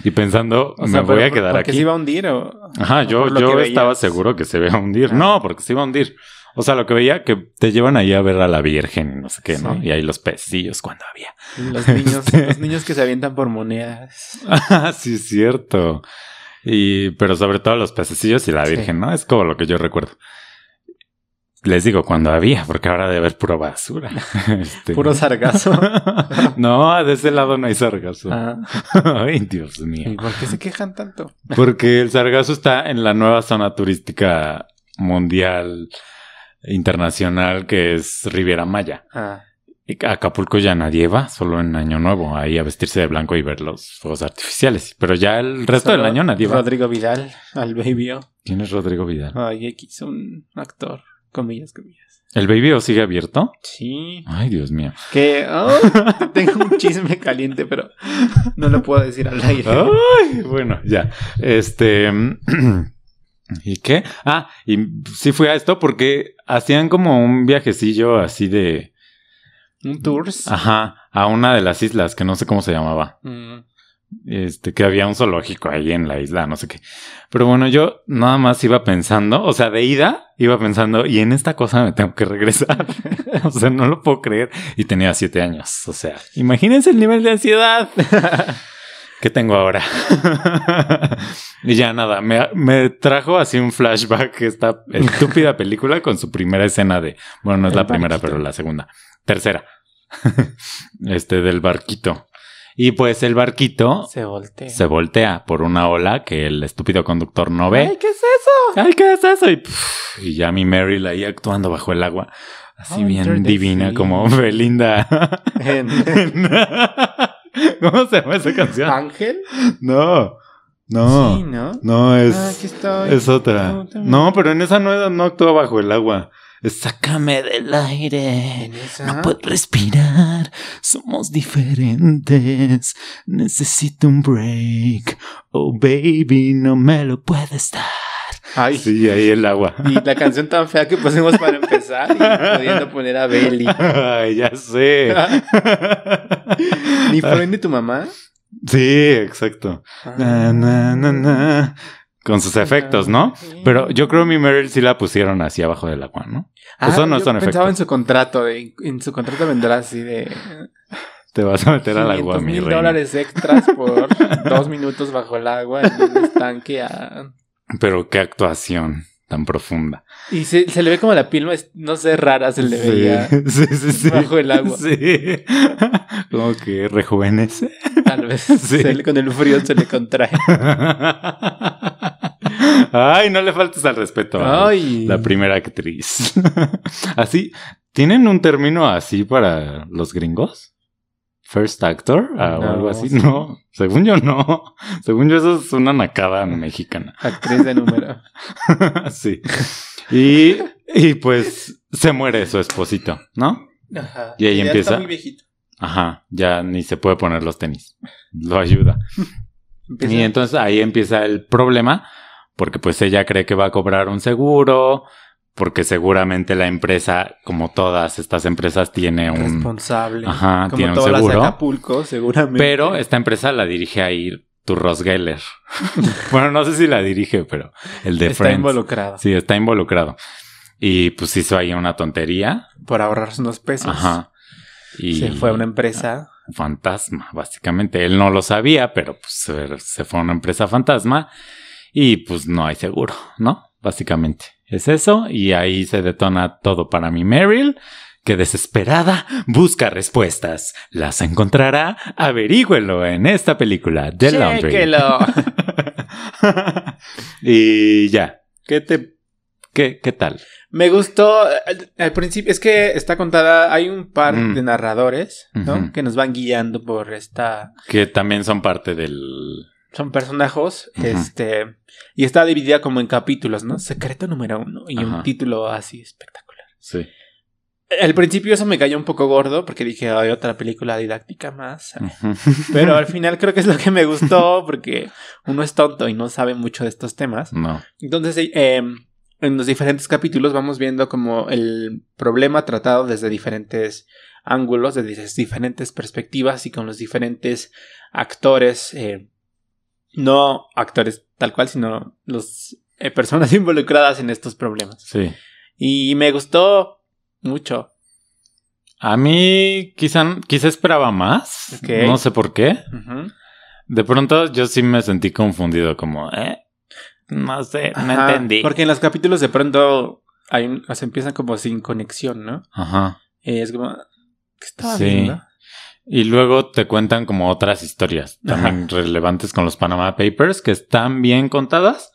y pensando, O me voy a quedar porque aquí. se iba a hundir o. Ajá, o yo, yo estaba seguro que se iba a hundir. Ah. No, porque se iba a hundir. O sea, lo que veía que te llevan ahí a ver a la Virgen y no sé qué, ¿no? Sí. Y ahí los pecillos cuando había. Los niños, Este. los niños que se avientan por monedas. Ah, sí, es cierto. Y, pero sobre todo los pececillos y la Sí. Virgen, ¿no? Es como lo que yo recuerdo. Les digo cuando había, porque ahora debe haber pura basura. Este- Puro sargazo. no, de ese lado no hay sargazo. Ah, Ay, Dios mío. ¿Y por qué se quejan tanto? Porque el sargazo está en la nueva zona turística mundial internacional que es Riviera Maya. Ah, Acapulco ya nadie va, solo en Año Nuevo, ahí a vestirse de blanco y ver los fuegos artificiales. Pero ya el resto del año nadie va. Rodrigo Vidal, al Baby O. ¿Quién es Rodrigo Vidal? Ay, X, un actor. Comillas, comillas. ¿El Baby O sigue abierto? Sí. Ay, Dios mío. Que oh, tengo un chisme caliente, pero no lo puedo decir al aire. Ay, bueno, ya. Este. ¿Y qué? Ah, y sí fui a esto porque hacían como un viajecillo así de. Un tours. Ajá, a una de las islas que no sé cómo se llamaba. Mm, Este, que había un zoológico ahí en la isla, no sé qué. Pero bueno, yo nada más iba pensando, o sea, de ida iba pensando, y en esta cosa me tengo que regresar. o sea, no lo puedo creer. Y tenía siete años, o sea, imagínense el nivel de ansiedad que tengo ahora. y ya nada, me, me trajo así un flashback esta estúpida película con su primera escena de, bueno, no es El la primera, pero la segunda, tercera. este del barquito. Y pues el barquito se voltea. se voltea por una ola que el estúpido conductor no ve. Ay, ¿qué es eso? Ay, ¿qué es eso? Y, pff, y ya mi Meryl ahí actuando bajo el agua. Así Oh, bien divina, como Belinda. En- ¿Cómo se llama esa canción? ¿Ángel? No, no, Sí, ¿no? no es, Ah, aquí estoy. es otra. No, pero en esa no, no actúa bajo el agua. Sácame del aire. No puedo respirar, somos diferentes. Necesito un break. Oh baby, no me lo puedes dar. Ay, Sí, ahí el agua. y la canción tan fea que pusimos para empezar y pudiendo poner a Belly. Ay, ya sé. ¿Ni Freud ni tu mamá? Sí, exacto. Na, na, na, na. Con sus efectos, ¿no? Pero yo creo que mi Meryl sí la pusieron así abajo del agua, ¿no? Eso no Ah, yo son Pensaba efectos. en su contrato, de, en su contrato vendrá así de Te vas a meter al agua, 500 mi mil dólares extras por dos minutos bajo el agua en un estanque. a- Pero qué actuación tan profunda. Y se, se le ve como la piel, más, no sé, rara se le veía. sí, sí, sí. bajo el agua. Sí. Como que rejuvenece. Tal vez se con el frío se le contrae. Ay, no le faltes al respeto. a Ay. La primera actriz. así, ¿tienen un término así para los gringos? First actor Ah, o algo así. sí. No, según yo no. Según yo eso es una nacada mexicana. Actriz de número. sí. Y, y pues se muere su esposito, ¿no? Ajá. Y ahí Ya empieza. Está muy viejito. Ajá, ya ni se puede poner los tenis. Lo ayuda. Empieza- Y entonces ahí empieza el problema, porque pues ella cree que va a cobrar un seguro, porque seguramente la empresa, como todas estas empresas, tiene un... responsable. Ajá, Como tiene un todas las de seguro. Acapulco, seguramente. Pero esta empresa la dirige ahí Turros Geller. bueno, no sé si la dirige, pero el de está Friends. involucrado. Sí, está involucrado. Y pues hizo ahí una tontería. Por ahorrarse unos pesos. Ajá. Y Se fue a una empresa. fantasma, básicamente. Él no lo sabía, pero pues se- se fue a una empresa fantasma y pues no hay seguro, ¿no? Básicamente. Es eso y ahí se detona todo para mi Meryl, que desesperada busca respuestas. Las encontrará, averígüelo en esta película, The Laundry. Chéquelo. y ya. ¿Qué te... ¿Qué, qué tal? Me gustó al, al principio, es que está contada, hay un par Mm. de narradores, ¿no? Que nos van guiando por esta... Que también son parte del... Son personajes, este... Y está dividida como en capítulos, ¿no? Secreto número uno y un título así espectacular. Sí. Al principio eso me cayó un poco gordo porque dije, hay otra película didáctica más. Pero al final creo que es lo que me gustó porque uno es tonto y no sabe mucho de estos temas. No. Entonces, eh, en los diferentes capítulos vamos viendo como el problema tratado desde diferentes ángulos, desde diferentes perspectivas y con los diferentes actores, eh, no actores tal cual, sino los eh, personas involucradas en estos problemas. Sí. Y me gustó mucho. A mí quizá, quizá esperaba más. No sé por qué. De pronto yo sí me sentí confundido, como, ¿eh? No sé, no entendí. Porque en los capítulos de pronto hay sea, empiezan como sin conexión, ¿no? Ajá. Y es como, ¿qué estaba Sí. viendo? Y luego te cuentan como otras historias también relevantes con los Panama Papers que están bien contadas,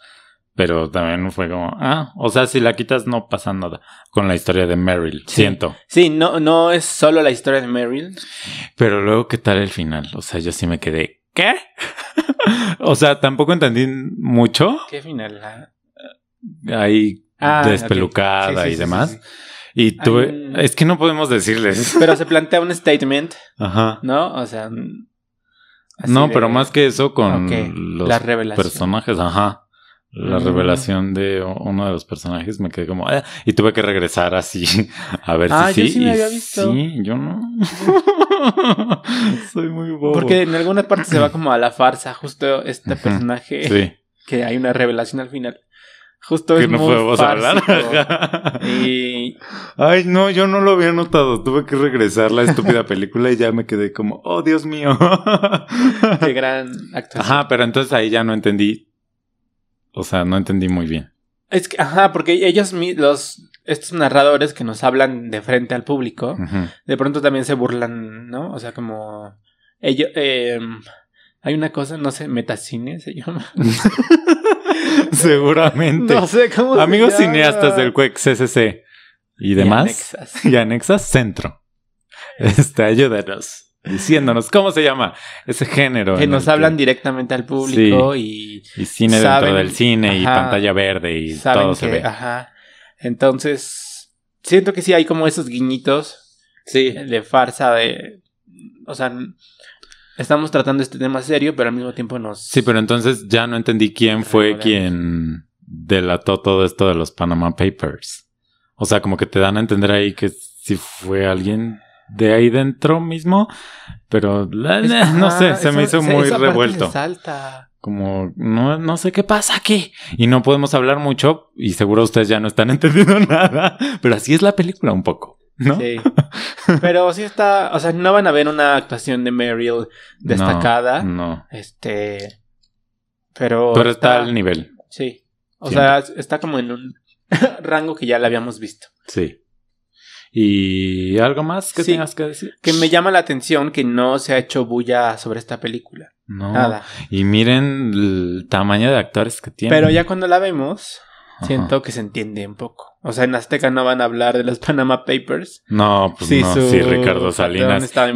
pero también fue como, ah, o sea, si la quitas no pasa nada con la historia de Meryl, Sí. siento. Sí, no, no es solo la historia de Meryl. Pero luego, ¿qué tal el final? O sea, yo sí me quedé, ¿qué? o sea, tampoco entendí mucho. ¿Qué final? La- Ahí Ah, despelucada Sí, sí, y sí, demás. Y tuve, es que no podemos decirles. Pero se plantea un statement, Ajá. ¿no? O sea. No, de- pero más que eso con Ok, los la personajes, ajá. La Mm. revelación de uno de los personajes me quedé como, "Ah", y tuve que regresar así a ver Ah, si yo sí. sí me había visto. Sí, yo no. Soy muy bobo. Porque en alguna parte se va como a la farsa, justo este personaje, sí, que hay una revelación al final. Justo que es no muy podemos hablar. y Ay, no, yo no lo había notado. Tuve que regresar la estúpida película y ya me quedé como, oh, Dios mío. qué gran actuación. Ajá, pero entonces ahí ya no entendí. O sea, no entendí muy bien. Es que, ajá, porque ellos, los, estos narradores que nos hablan de frente al público, de pronto también se burlan, ¿no? O sea, como ellos, eh, hay una cosa, no sé, metacine se llama. Seguramente. no sé cómo se Amigos llama. cineastas del CUEC CCC y Y demás. anexas. Y anexas centro. Este, ayúdanos. Diciéndonos cómo se llama ese género. Que nos hablan directamente al público y cine saben- dentro del cine y pantalla verde y y saben todo que, se ve. ajá. Entonces, siento que sí hay como esos guiñitos Sí. de farsa de, o sea, estamos tratando este tema serio, pero al mismo tiempo nos... Sí, pero entonces ya no entendí quién fue quien delató todo esto de los Panama Papers. O sea, como que te dan a entender ahí que si fue alguien de ahí dentro mismo, pero Es- no sé, se me hizo muy esa revuelto. salta. Como no, no sé qué pasa aquí. Y no podemos hablar mucho y seguro ustedes ya no están entendiendo nada, pero así es la película un poco, ¿no? Sí. Pero sí está, o sea, no van a ver una actuación de Meryl destacada. No, Este, pero pero está al nivel, Sí. O sea, está como en un rango que ya la habíamos visto. sí. ¿Y algo más que Sí. tengas que decir? Que me llama la atención que no se ha hecho bulla sobre esta película. No. Nada. Y miren el tamaño de actores que tiene. Pero ya cuando la vemos, Ajá. siento que se entiende un poco. O sea, en Azteca no van a hablar de los Panama Papers. No, pues Sí, no. su Sí, Ricardo Salinas estaba y.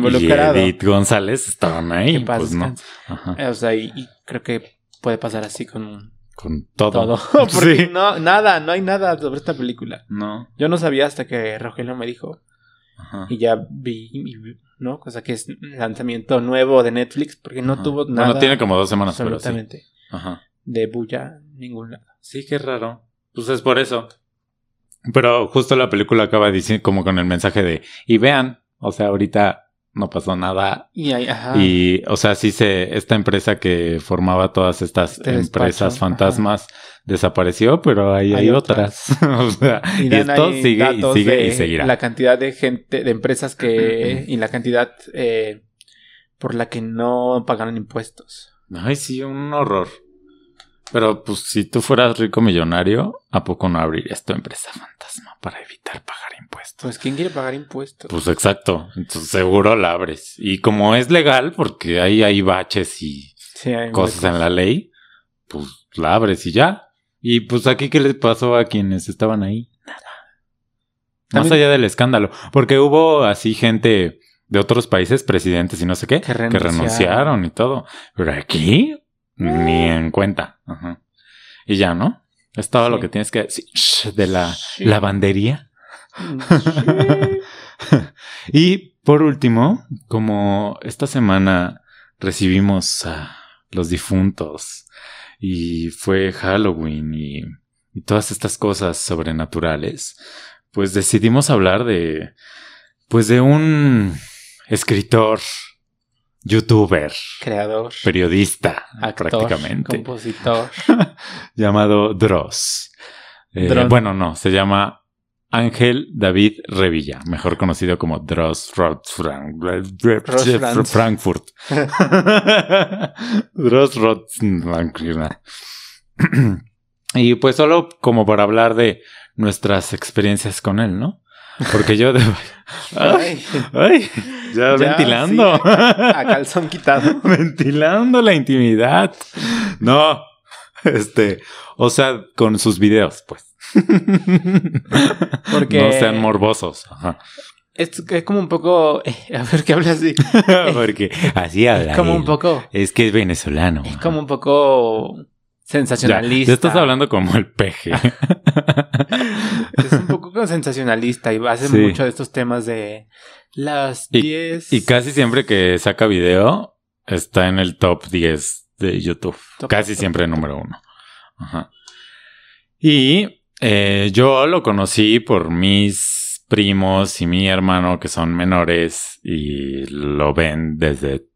Edith González estaban ahí. Pues no. Ajá. Eh, O sea, y, y creo que puede pasar así con Con todo. todo. Porque Sí. no, nada, no hay nada sobre esta película. No. Yo no sabía hasta que Rogelio me dijo. Ajá. Y ya vi, y vi, ¿no? Cosa que es lanzamiento nuevo de Netflix, porque no tuvo Bueno, nada. tiene como dos semanas, pero sí. absolutamente. Ajá. De bulla, ningún lado. Sí, qué raro. Pues es por eso. Pero justo la película acaba diciendo como con el mensaje de y vean, o sea, ahorita no pasó nada Y ahí, ajá. y o sea, sí se esta empresa que formaba todas estas Este despacho, empresas fantasmas desapareció, pero ahí hay, Hay otras. o sea, y, esto sigue y sigue y seguirá. La cantidad de gente, de empresas que. y la cantidad eh, por la que no pagaron impuestos. Ay, sí, un horror. Pero pues si tú fueras rico millonario, ¿a poco no abrirías tu empresa fantasma para evitar pagar impuestos? Pues, ¿quién quiere pagar impuestos? Pues exacto, entonces seguro la abres. Y como es legal, porque ahí hay baches y sí, hay cosas en la ley, pues la abres y ya. Y pues aquí, ¿qué les pasó a quienes estaban ahí? Nada. Más allá del escándalo. Porque hubo así gente de otros países, presidentes y no sé qué, Que renunciaron y todo. Pero aquí, ni Eh. en cuenta. Ajá. Y ya, ¿no? Es todo lo que tienes que decir de la Sí. lavandería. y por último, como esta semana recibimos a los difuntos y fue Halloween y, y todas estas cosas sobrenaturales, pues decidimos hablar de, pues de un escritor, youtuber, Creador, periodista, actor, prácticamente, compositor. llamado Dross. Eh, Dron. bueno, no, se llama Ángel David Revilla, mejor conocido como Dross. Frankfurt. Dross Rod Y pues solo como para hablar de nuestras experiencias con él, ¿no? Porque yo de... Ay, Ay, ya, Ya, ventilando. sí, a calzón quitado. ventilando la intimidad. No, este, o sea, con sus videos, pues. Porque- no sean morbosos. Ajá. Es, es como un poco. eh, a ver qué habla así. Porque así habla. Es como un poco. Es que es venezolano. Es como un poco. Ya, Sensacionalista. te estás hablando como el peje. Es un poco sensacionalista y hace Sí. mucho de estos temas de las Y- 10. y casi siempre que saca video, está en el top 10 de YouTube. Top, casi top, siempre número uno. Ajá. Y eh, yo lo conocí por mis primos y mi hermano que son menores y lo ven desde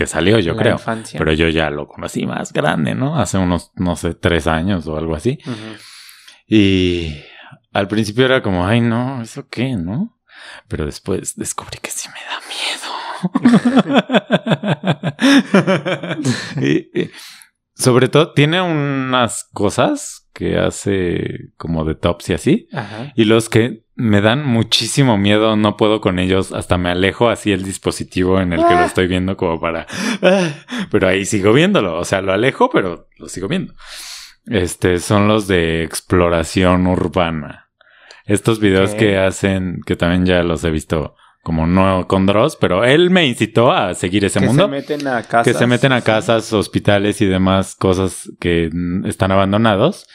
que salió, yo la creo. infancia. Pero yo ya lo conocí más grande, ¿no? Hace unos, no sé, tres años o algo así. Y al principio era como, ay, no, ¿eso qué, no? Pero después descubrí que sí me da miedo. y, y sobre todo, tiene unas cosas que hace como de tops y así. Ajá. Y los que me dan muchísimo miedo, no puedo con ellos, hasta me alejo así el dispositivo en el que lo estoy viendo como para... ah, Pero ahí sigo viéndolo, o sea, lo alejo, pero lo sigo viendo. Este, son los de exploración urbana. Estos videos que hacen, que también ya los he visto como no con Dross, pero él me incitó a seguir ese que mundo se meten a casas. que se meten a casas, hospitales y demás cosas que están abandonados.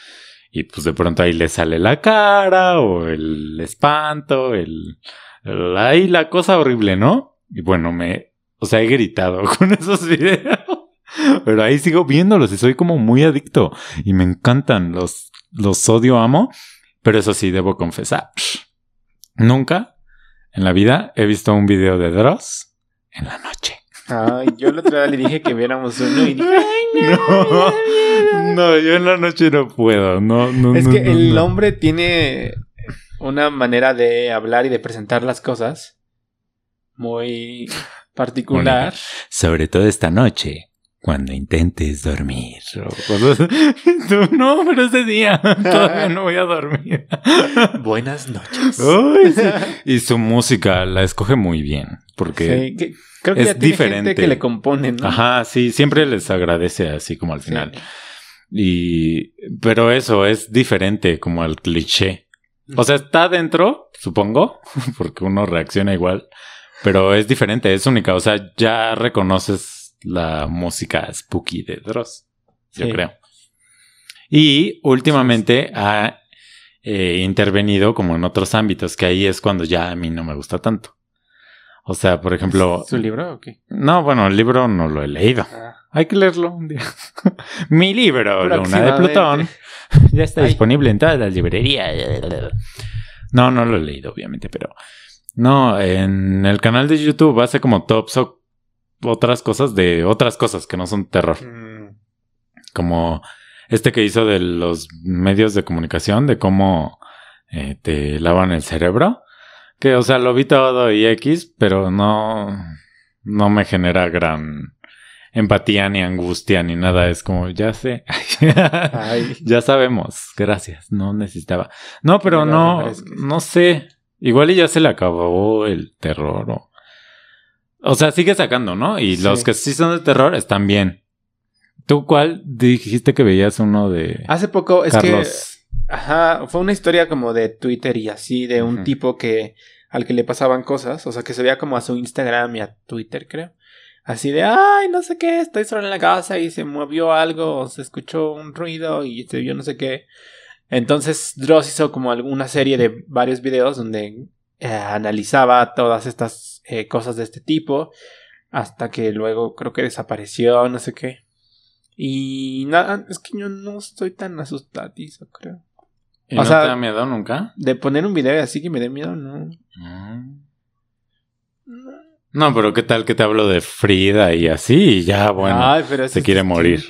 Y pues de pronto ahí le sale la cara o el espanto, el, el- ahí la cosa horrible, ¿no? Y bueno, me, o sea, he gritado con esos videos. Pero ahí sigo viéndolos y soy como muy adicto. Y me encantan, los, los odio, amo. Pero eso sí, debo confesar. Nunca en la vida he visto un video de Dross en la noche. Ay, yo el otro día le dije que viéramos uno y dije, "Ay, no, No, me da miedo". no, yo en la noche no puedo. No, no, Es no, que no, el hombre tiene una manera de hablar y de presentar las cosas muy particular. Sobre todo esta noche, cuando intentes dormir. o cosas- Tú, no, pero ese día todavía no voy a dormir. Buenas noches. Sí. Y su música la escoge muy bien, porque... Sí, que- creo que es ya tiene diferente. gente que le compone, ¿no? Ajá, sí, siempre les agradece así como al Sí. final. Y, pero eso es diferente como al cliché. O sea, está dentro, supongo, porque uno reacciona igual, pero es diferente, es única. O sea, ya reconoces la música spooky de Dross, yo Sí. creo. Y últimamente ha eh, intervenido como en otros ámbitos, que ahí es cuando ya a mí no me gusta tanto. O sea, por ejemplo, ¿Su libro o qué? no, bueno, el libro no lo he leído. Ah, Hay que leerlo un día. Mi libro, Luna de. Plutón, ya está Ay. disponible en todas las librerías. No, no lo he leído, obviamente, pero. No, en el canal de YouTube hace como tops o otras cosas de otras cosas que no son terror. mm, Como este que hizo de los medios de comunicación, de cómo eh, te lavan el cerebro. Que, o sea, lo vi todo y X, pero no, no me genera gran empatía ni angustia ni nada. Es como, ya sé. Ay. ya sabemos. Gracias. No necesitaba. No, pero no, no sé. Igual y ya se le acabó el terror o... O sea, sigue sacando, ¿no? Y Sí. los que sí son de terror están bien. ¿Tú cuál dijiste que veías uno de Hace poco es Carlos? que ajá, fue una historia como de Twitter y así de un tipo que al que le pasaban cosas, o sea, que se veía como a su Instagram y a Twitter, creo. Así de, ay, no sé qué, estoy solo en la casa y se movió algo, o se escuchó un ruido y se vio no sé qué. Entonces Dross hizo como alguna serie de varios videos donde eh, analizaba todas estas eh, cosas de este tipo hasta que luego creo que desapareció, no sé qué. Y nada, es que yo no estoy tan asustadizo, creo. ¿Y o no sea- te da miedo nunca? De poner un video así que me dé miedo, no. Mm. No, pero ¿qué tal que te hablo de Frida y así? Y ya, bueno. Ay, pero se quiere morir.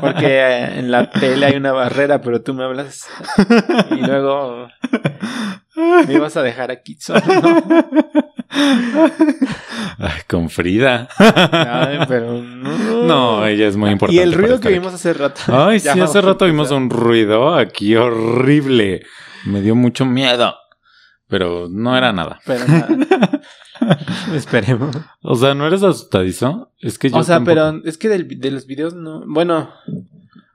Porque eh, en la tele hay una barrera, pero tú me hablas y luego me ibas a dejar aquí solo. Ay, con Frida. Ay, pero no. No, ella es muy importante. Y el ruido que vimos hace rato. Ay, sí, hace rato vimos un ruido aquí horrible. Me dio mucho miedo. Pero no era nada. Pero nada. Esperemos. O sea, ¿no eres asustadizo? Es que yo O sea, tampoco. pero es que del- de los videos no. Bueno,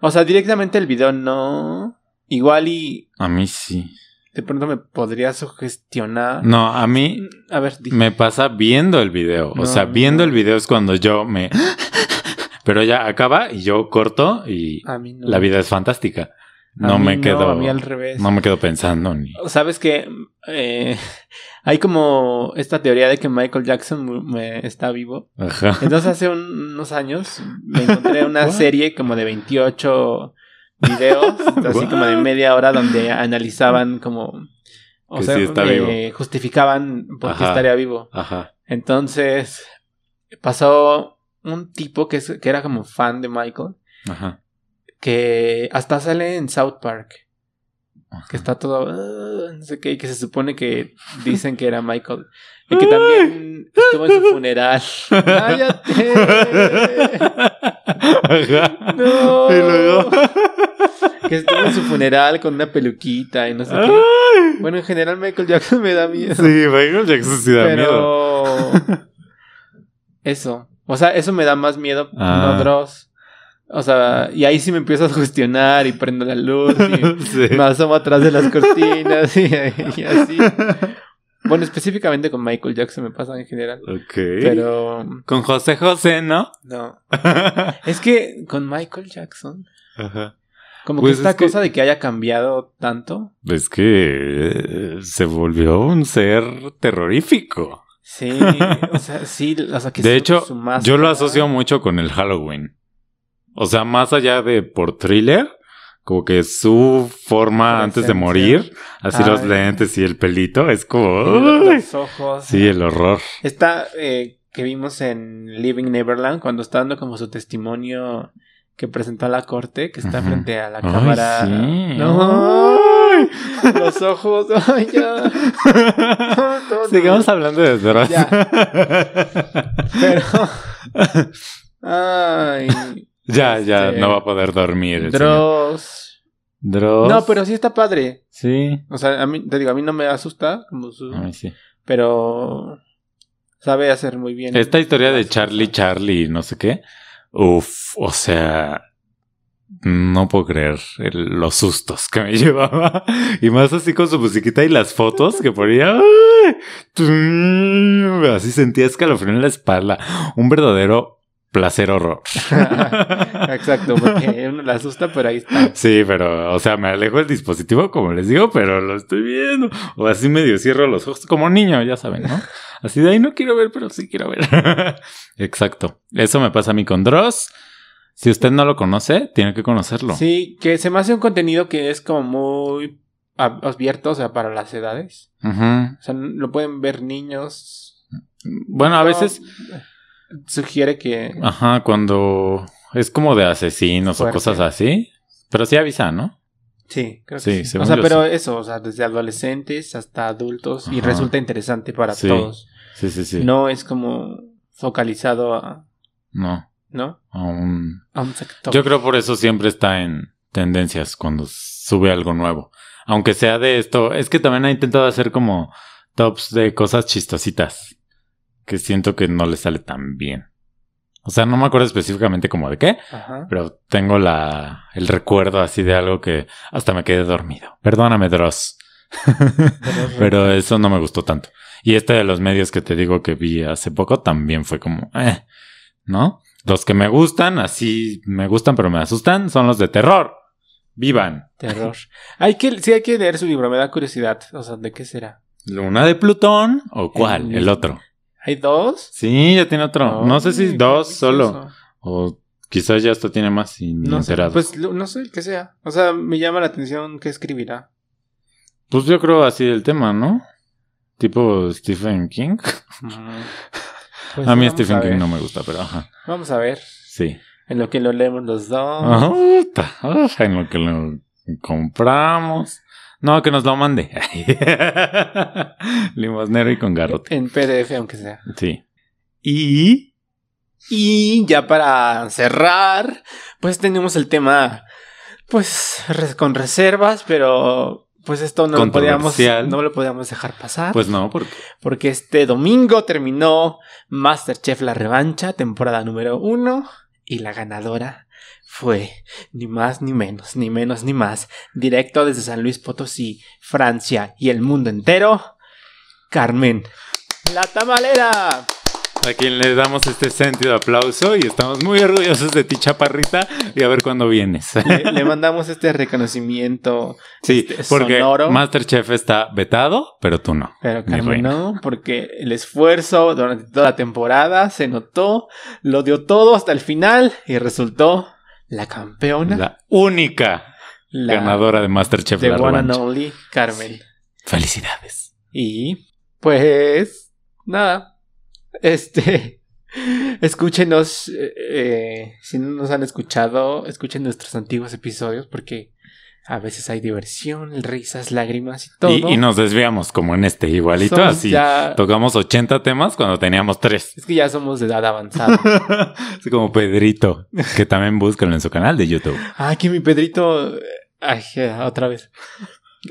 o sea, directamente el video no. Igual y A mí sí. de pronto me podría sugestionar. No, a mí A ver, me pasa viendo el video. No, o sea, viendo no. el video es cuando yo me... Pero ya acaba y yo corto y A mí no. la vida es fantástica. No me quedo... a mí al revés. No me quedo pensando ni... Sabes que eh, hay como esta teoría de que Michael Jackson me- está vivo. Ajá. Entonces hace un- unos años me encontré una serie como de 28 videos, así como de media hora donde analizaban como... O Que sea, sí está eh, vivo. justificaban por qué estaría vivo. Ajá. Entonces pasó un tipo que, es- que era como fan de Michael, Ajá. Que hasta sale en South Park. Ajá. que está todo "Ah", no sé qué y que se supone que dicen que era Michael y que también estuvo en su funeral cállate Ajá. no Y luego... que estuvo en su funeral con una peluquita y no sé qué Ay. bueno en general Michael Jackson me da miedo Sí, Michael Jackson sí da miedo. pero eso o sea eso me da más miedo Ah. no Dross o sea y ahí sí me empiezo a cuestionar y prendo la luz y Sí. me asomo atrás de las cortinas y, y así. Bueno, específicamente con Michael Jackson me pasa en general. Ok. Pero Con José José, ¿no? no. Es que con Michael Jackson, Ajá. como Pues que esta es que- cosa de que haya cambiado tanto. Es que eh, se volvió un ser terrorífico. Sí, o sea, sí, o sea que De su- hecho, su yo lo asocio mucho con el Halloween. O sea, más allá de por thriller, como que su forma antes de morir, así los lentes y el pelito, es como... los, ojos. Sí, el horror. Esta eh, que vimos en Living Neverland cuando está dando como su testimonio que presentó a la corte, que está frente a la cámara. sí. No, Ay. los ojos, ay, ya. Sigamos hablando de. Ya. Pero Ay. Ya, ya, Este, no va a poder dormir. Dross. Dross. No, pero sí está padre. Sí. O sea, a mí, te digo, a mí no me asusta, como su- A mí sí. pero sabe hacer muy bien. Esta historia de Charlie. Charlie, no sé qué. Uf, o sea, no puedo creer el- los sustos que me llevaba. Y más así con su musiquita y las fotos que ponía. Así sentía escalofrío en la espalda. Un verdadero placer horror. Exacto, porque uno la asusta, pero ahí está. Sí, pero, o sea, me alejo del dispositivo, como les digo, pero lo estoy viendo. O así medio cierro los ojos, como niño, ya saben, ¿no? Así de ahí no quiero ver, pero sí quiero ver. Exacto. Eso me pasa a mí con Dross. Si usted no lo conoce, tiene que conocerlo. Sí, que se me hace un contenido que es como muy ab- abierto, o sea, para las edades. O sea, lo pueden ver niños. Bueno, a veces, sugiere que ajá, cuando es como de asesinos Fuerte. o cosas así. Pero sí avisa, ¿no? sí, creo que Sí, sí. según O sea, pero sí. eso, o sea, desde adolescentes hasta adultos y resulta interesante para Sí. todos. Sí, sí, sí. No es como focalizado a, No, ¿no? aún. A un sector. Yo creo por eso siempre está en tendencias cuando sube algo nuevo. Aunque sea de esto, es que también ha intentado hacer como tops de cosas chistositas. Que siento que no le sale tan bien. O sea, no me acuerdo específicamente como de qué, Ajá. pero tengo la, el recuerdo así de algo que hasta me quedé dormido. Perdóname, Dross. pero eso no me gustó tanto. Y este de los medios que te digo que vi hace poco también fue como, eh, ¿no? Los que me gustan, así me gustan, pero me asustan, son los de terror. Vivan. Terror. Hay que, sí hay que leer su libro, me da curiosidad. O sea, ¿de qué será? ¿Luna de Plutón o cuál? El otro. ¿Hay dos? Sí, ya tiene otro. No, sé si dos qué solo. O quizás ya esto tiene más y No sé, pues no sé que sea. O sea, me llama la atención qué escribirá. Pues yo creo así el tema, ¿no? Tipo Stephen King. Pues a mí vamos Stephen King no me gusta, pero ajá. Vamos a ver. Sí. En lo que lo leemos los dos. Ajá, en lo que lo compramos. No, que nos lo mande. Limosnero y con garrote. En PDF, aunque sea. Sí. Y Y ya para cerrar, pues tenemos el tema, pues con reservas, pero pues esto no lo podíamos, no lo podíamos dejar pasar. pues no, porque porque este domingo terminó Masterchef La Revancha, temporada número uno, y la ganadora fue ni más ni menos, ni menos ni más, directo desde San Luis Potosí, Francia y el mundo entero, Carmen, la tamalera. a quien le damos este sentido de aplauso y estamos muy orgullosos de ti, chaparrita, y a ver cuándo vienes. Le, le mandamos este reconocimiento, Sí, este, porque sonoro. Masterchef está vetado, pero tú no. pero Carmen no, porque el esfuerzo durante toda la temporada se notó, lo dio todo hasta el final y resultó la campeona, La única la ganadora de Masterchef The La one and Revancha. only Carmen. Felicidades. Y pues nada, este, escúchenos, eh, eh, si no nos han escuchado, escuchen nuestros antiguos episodios porque a veces hay diversión, risas, lágrimas y todo. Y, y nos desviamos como en este, igualito Somos así. ya- Tocamos 80 temas cuando teníamos 3. es que ya somos de edad avanzada. Así como Pedrito, que también búsquenlo en su canal de YouTube. Ay, que mi Pedrito. Ay, otra vez.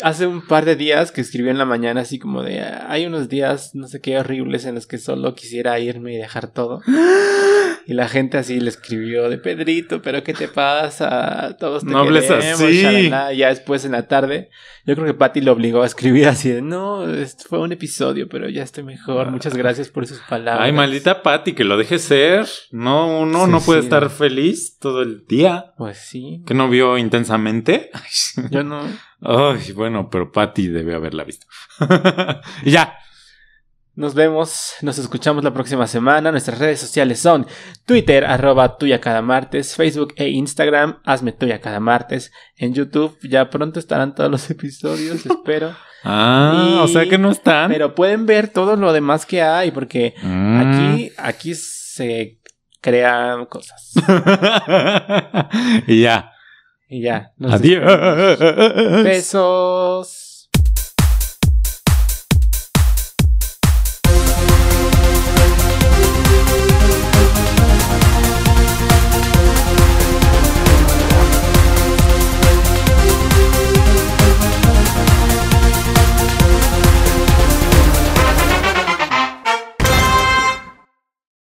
Hace un par de días que escribió en la mañana así como de hay unos días no sé qué horribles en los que solo quisiera irme y dejar todo. Y la gente así le escribió de Pedrito, pero ¿qué te pasa? Todos te No queremos, así. shalala". Ya después en la tarde, yo creo que Patty lo obligó a escribir así de no, es- fue un episodio, pero ya estoy mejor. Muchas gracias por sus palabras. Ay, maldita Patty, que lo deje ser. No, uno Sí, no puede sí. estar feliz todo el día. Pues sí. ¿Que no vio intensamente? Yo no. Ay, bueno, pero Patty debe haberla visto. y ya. Nos vemos, nos escuchamos la próxima semana. Nuestras redes sociales son Twitter, arroba tuya cada martes, Facebook e Instagram, hazme tuya cada martes. En YouTube ya pronto estarán todos los episodios, espero. Ah, Y- o sea que no están. Pero pueden ver todo lo demás que hay, porque Mm. aquí, aquí se crean cosas. y ya. Y ya. nos Adiós. Besos.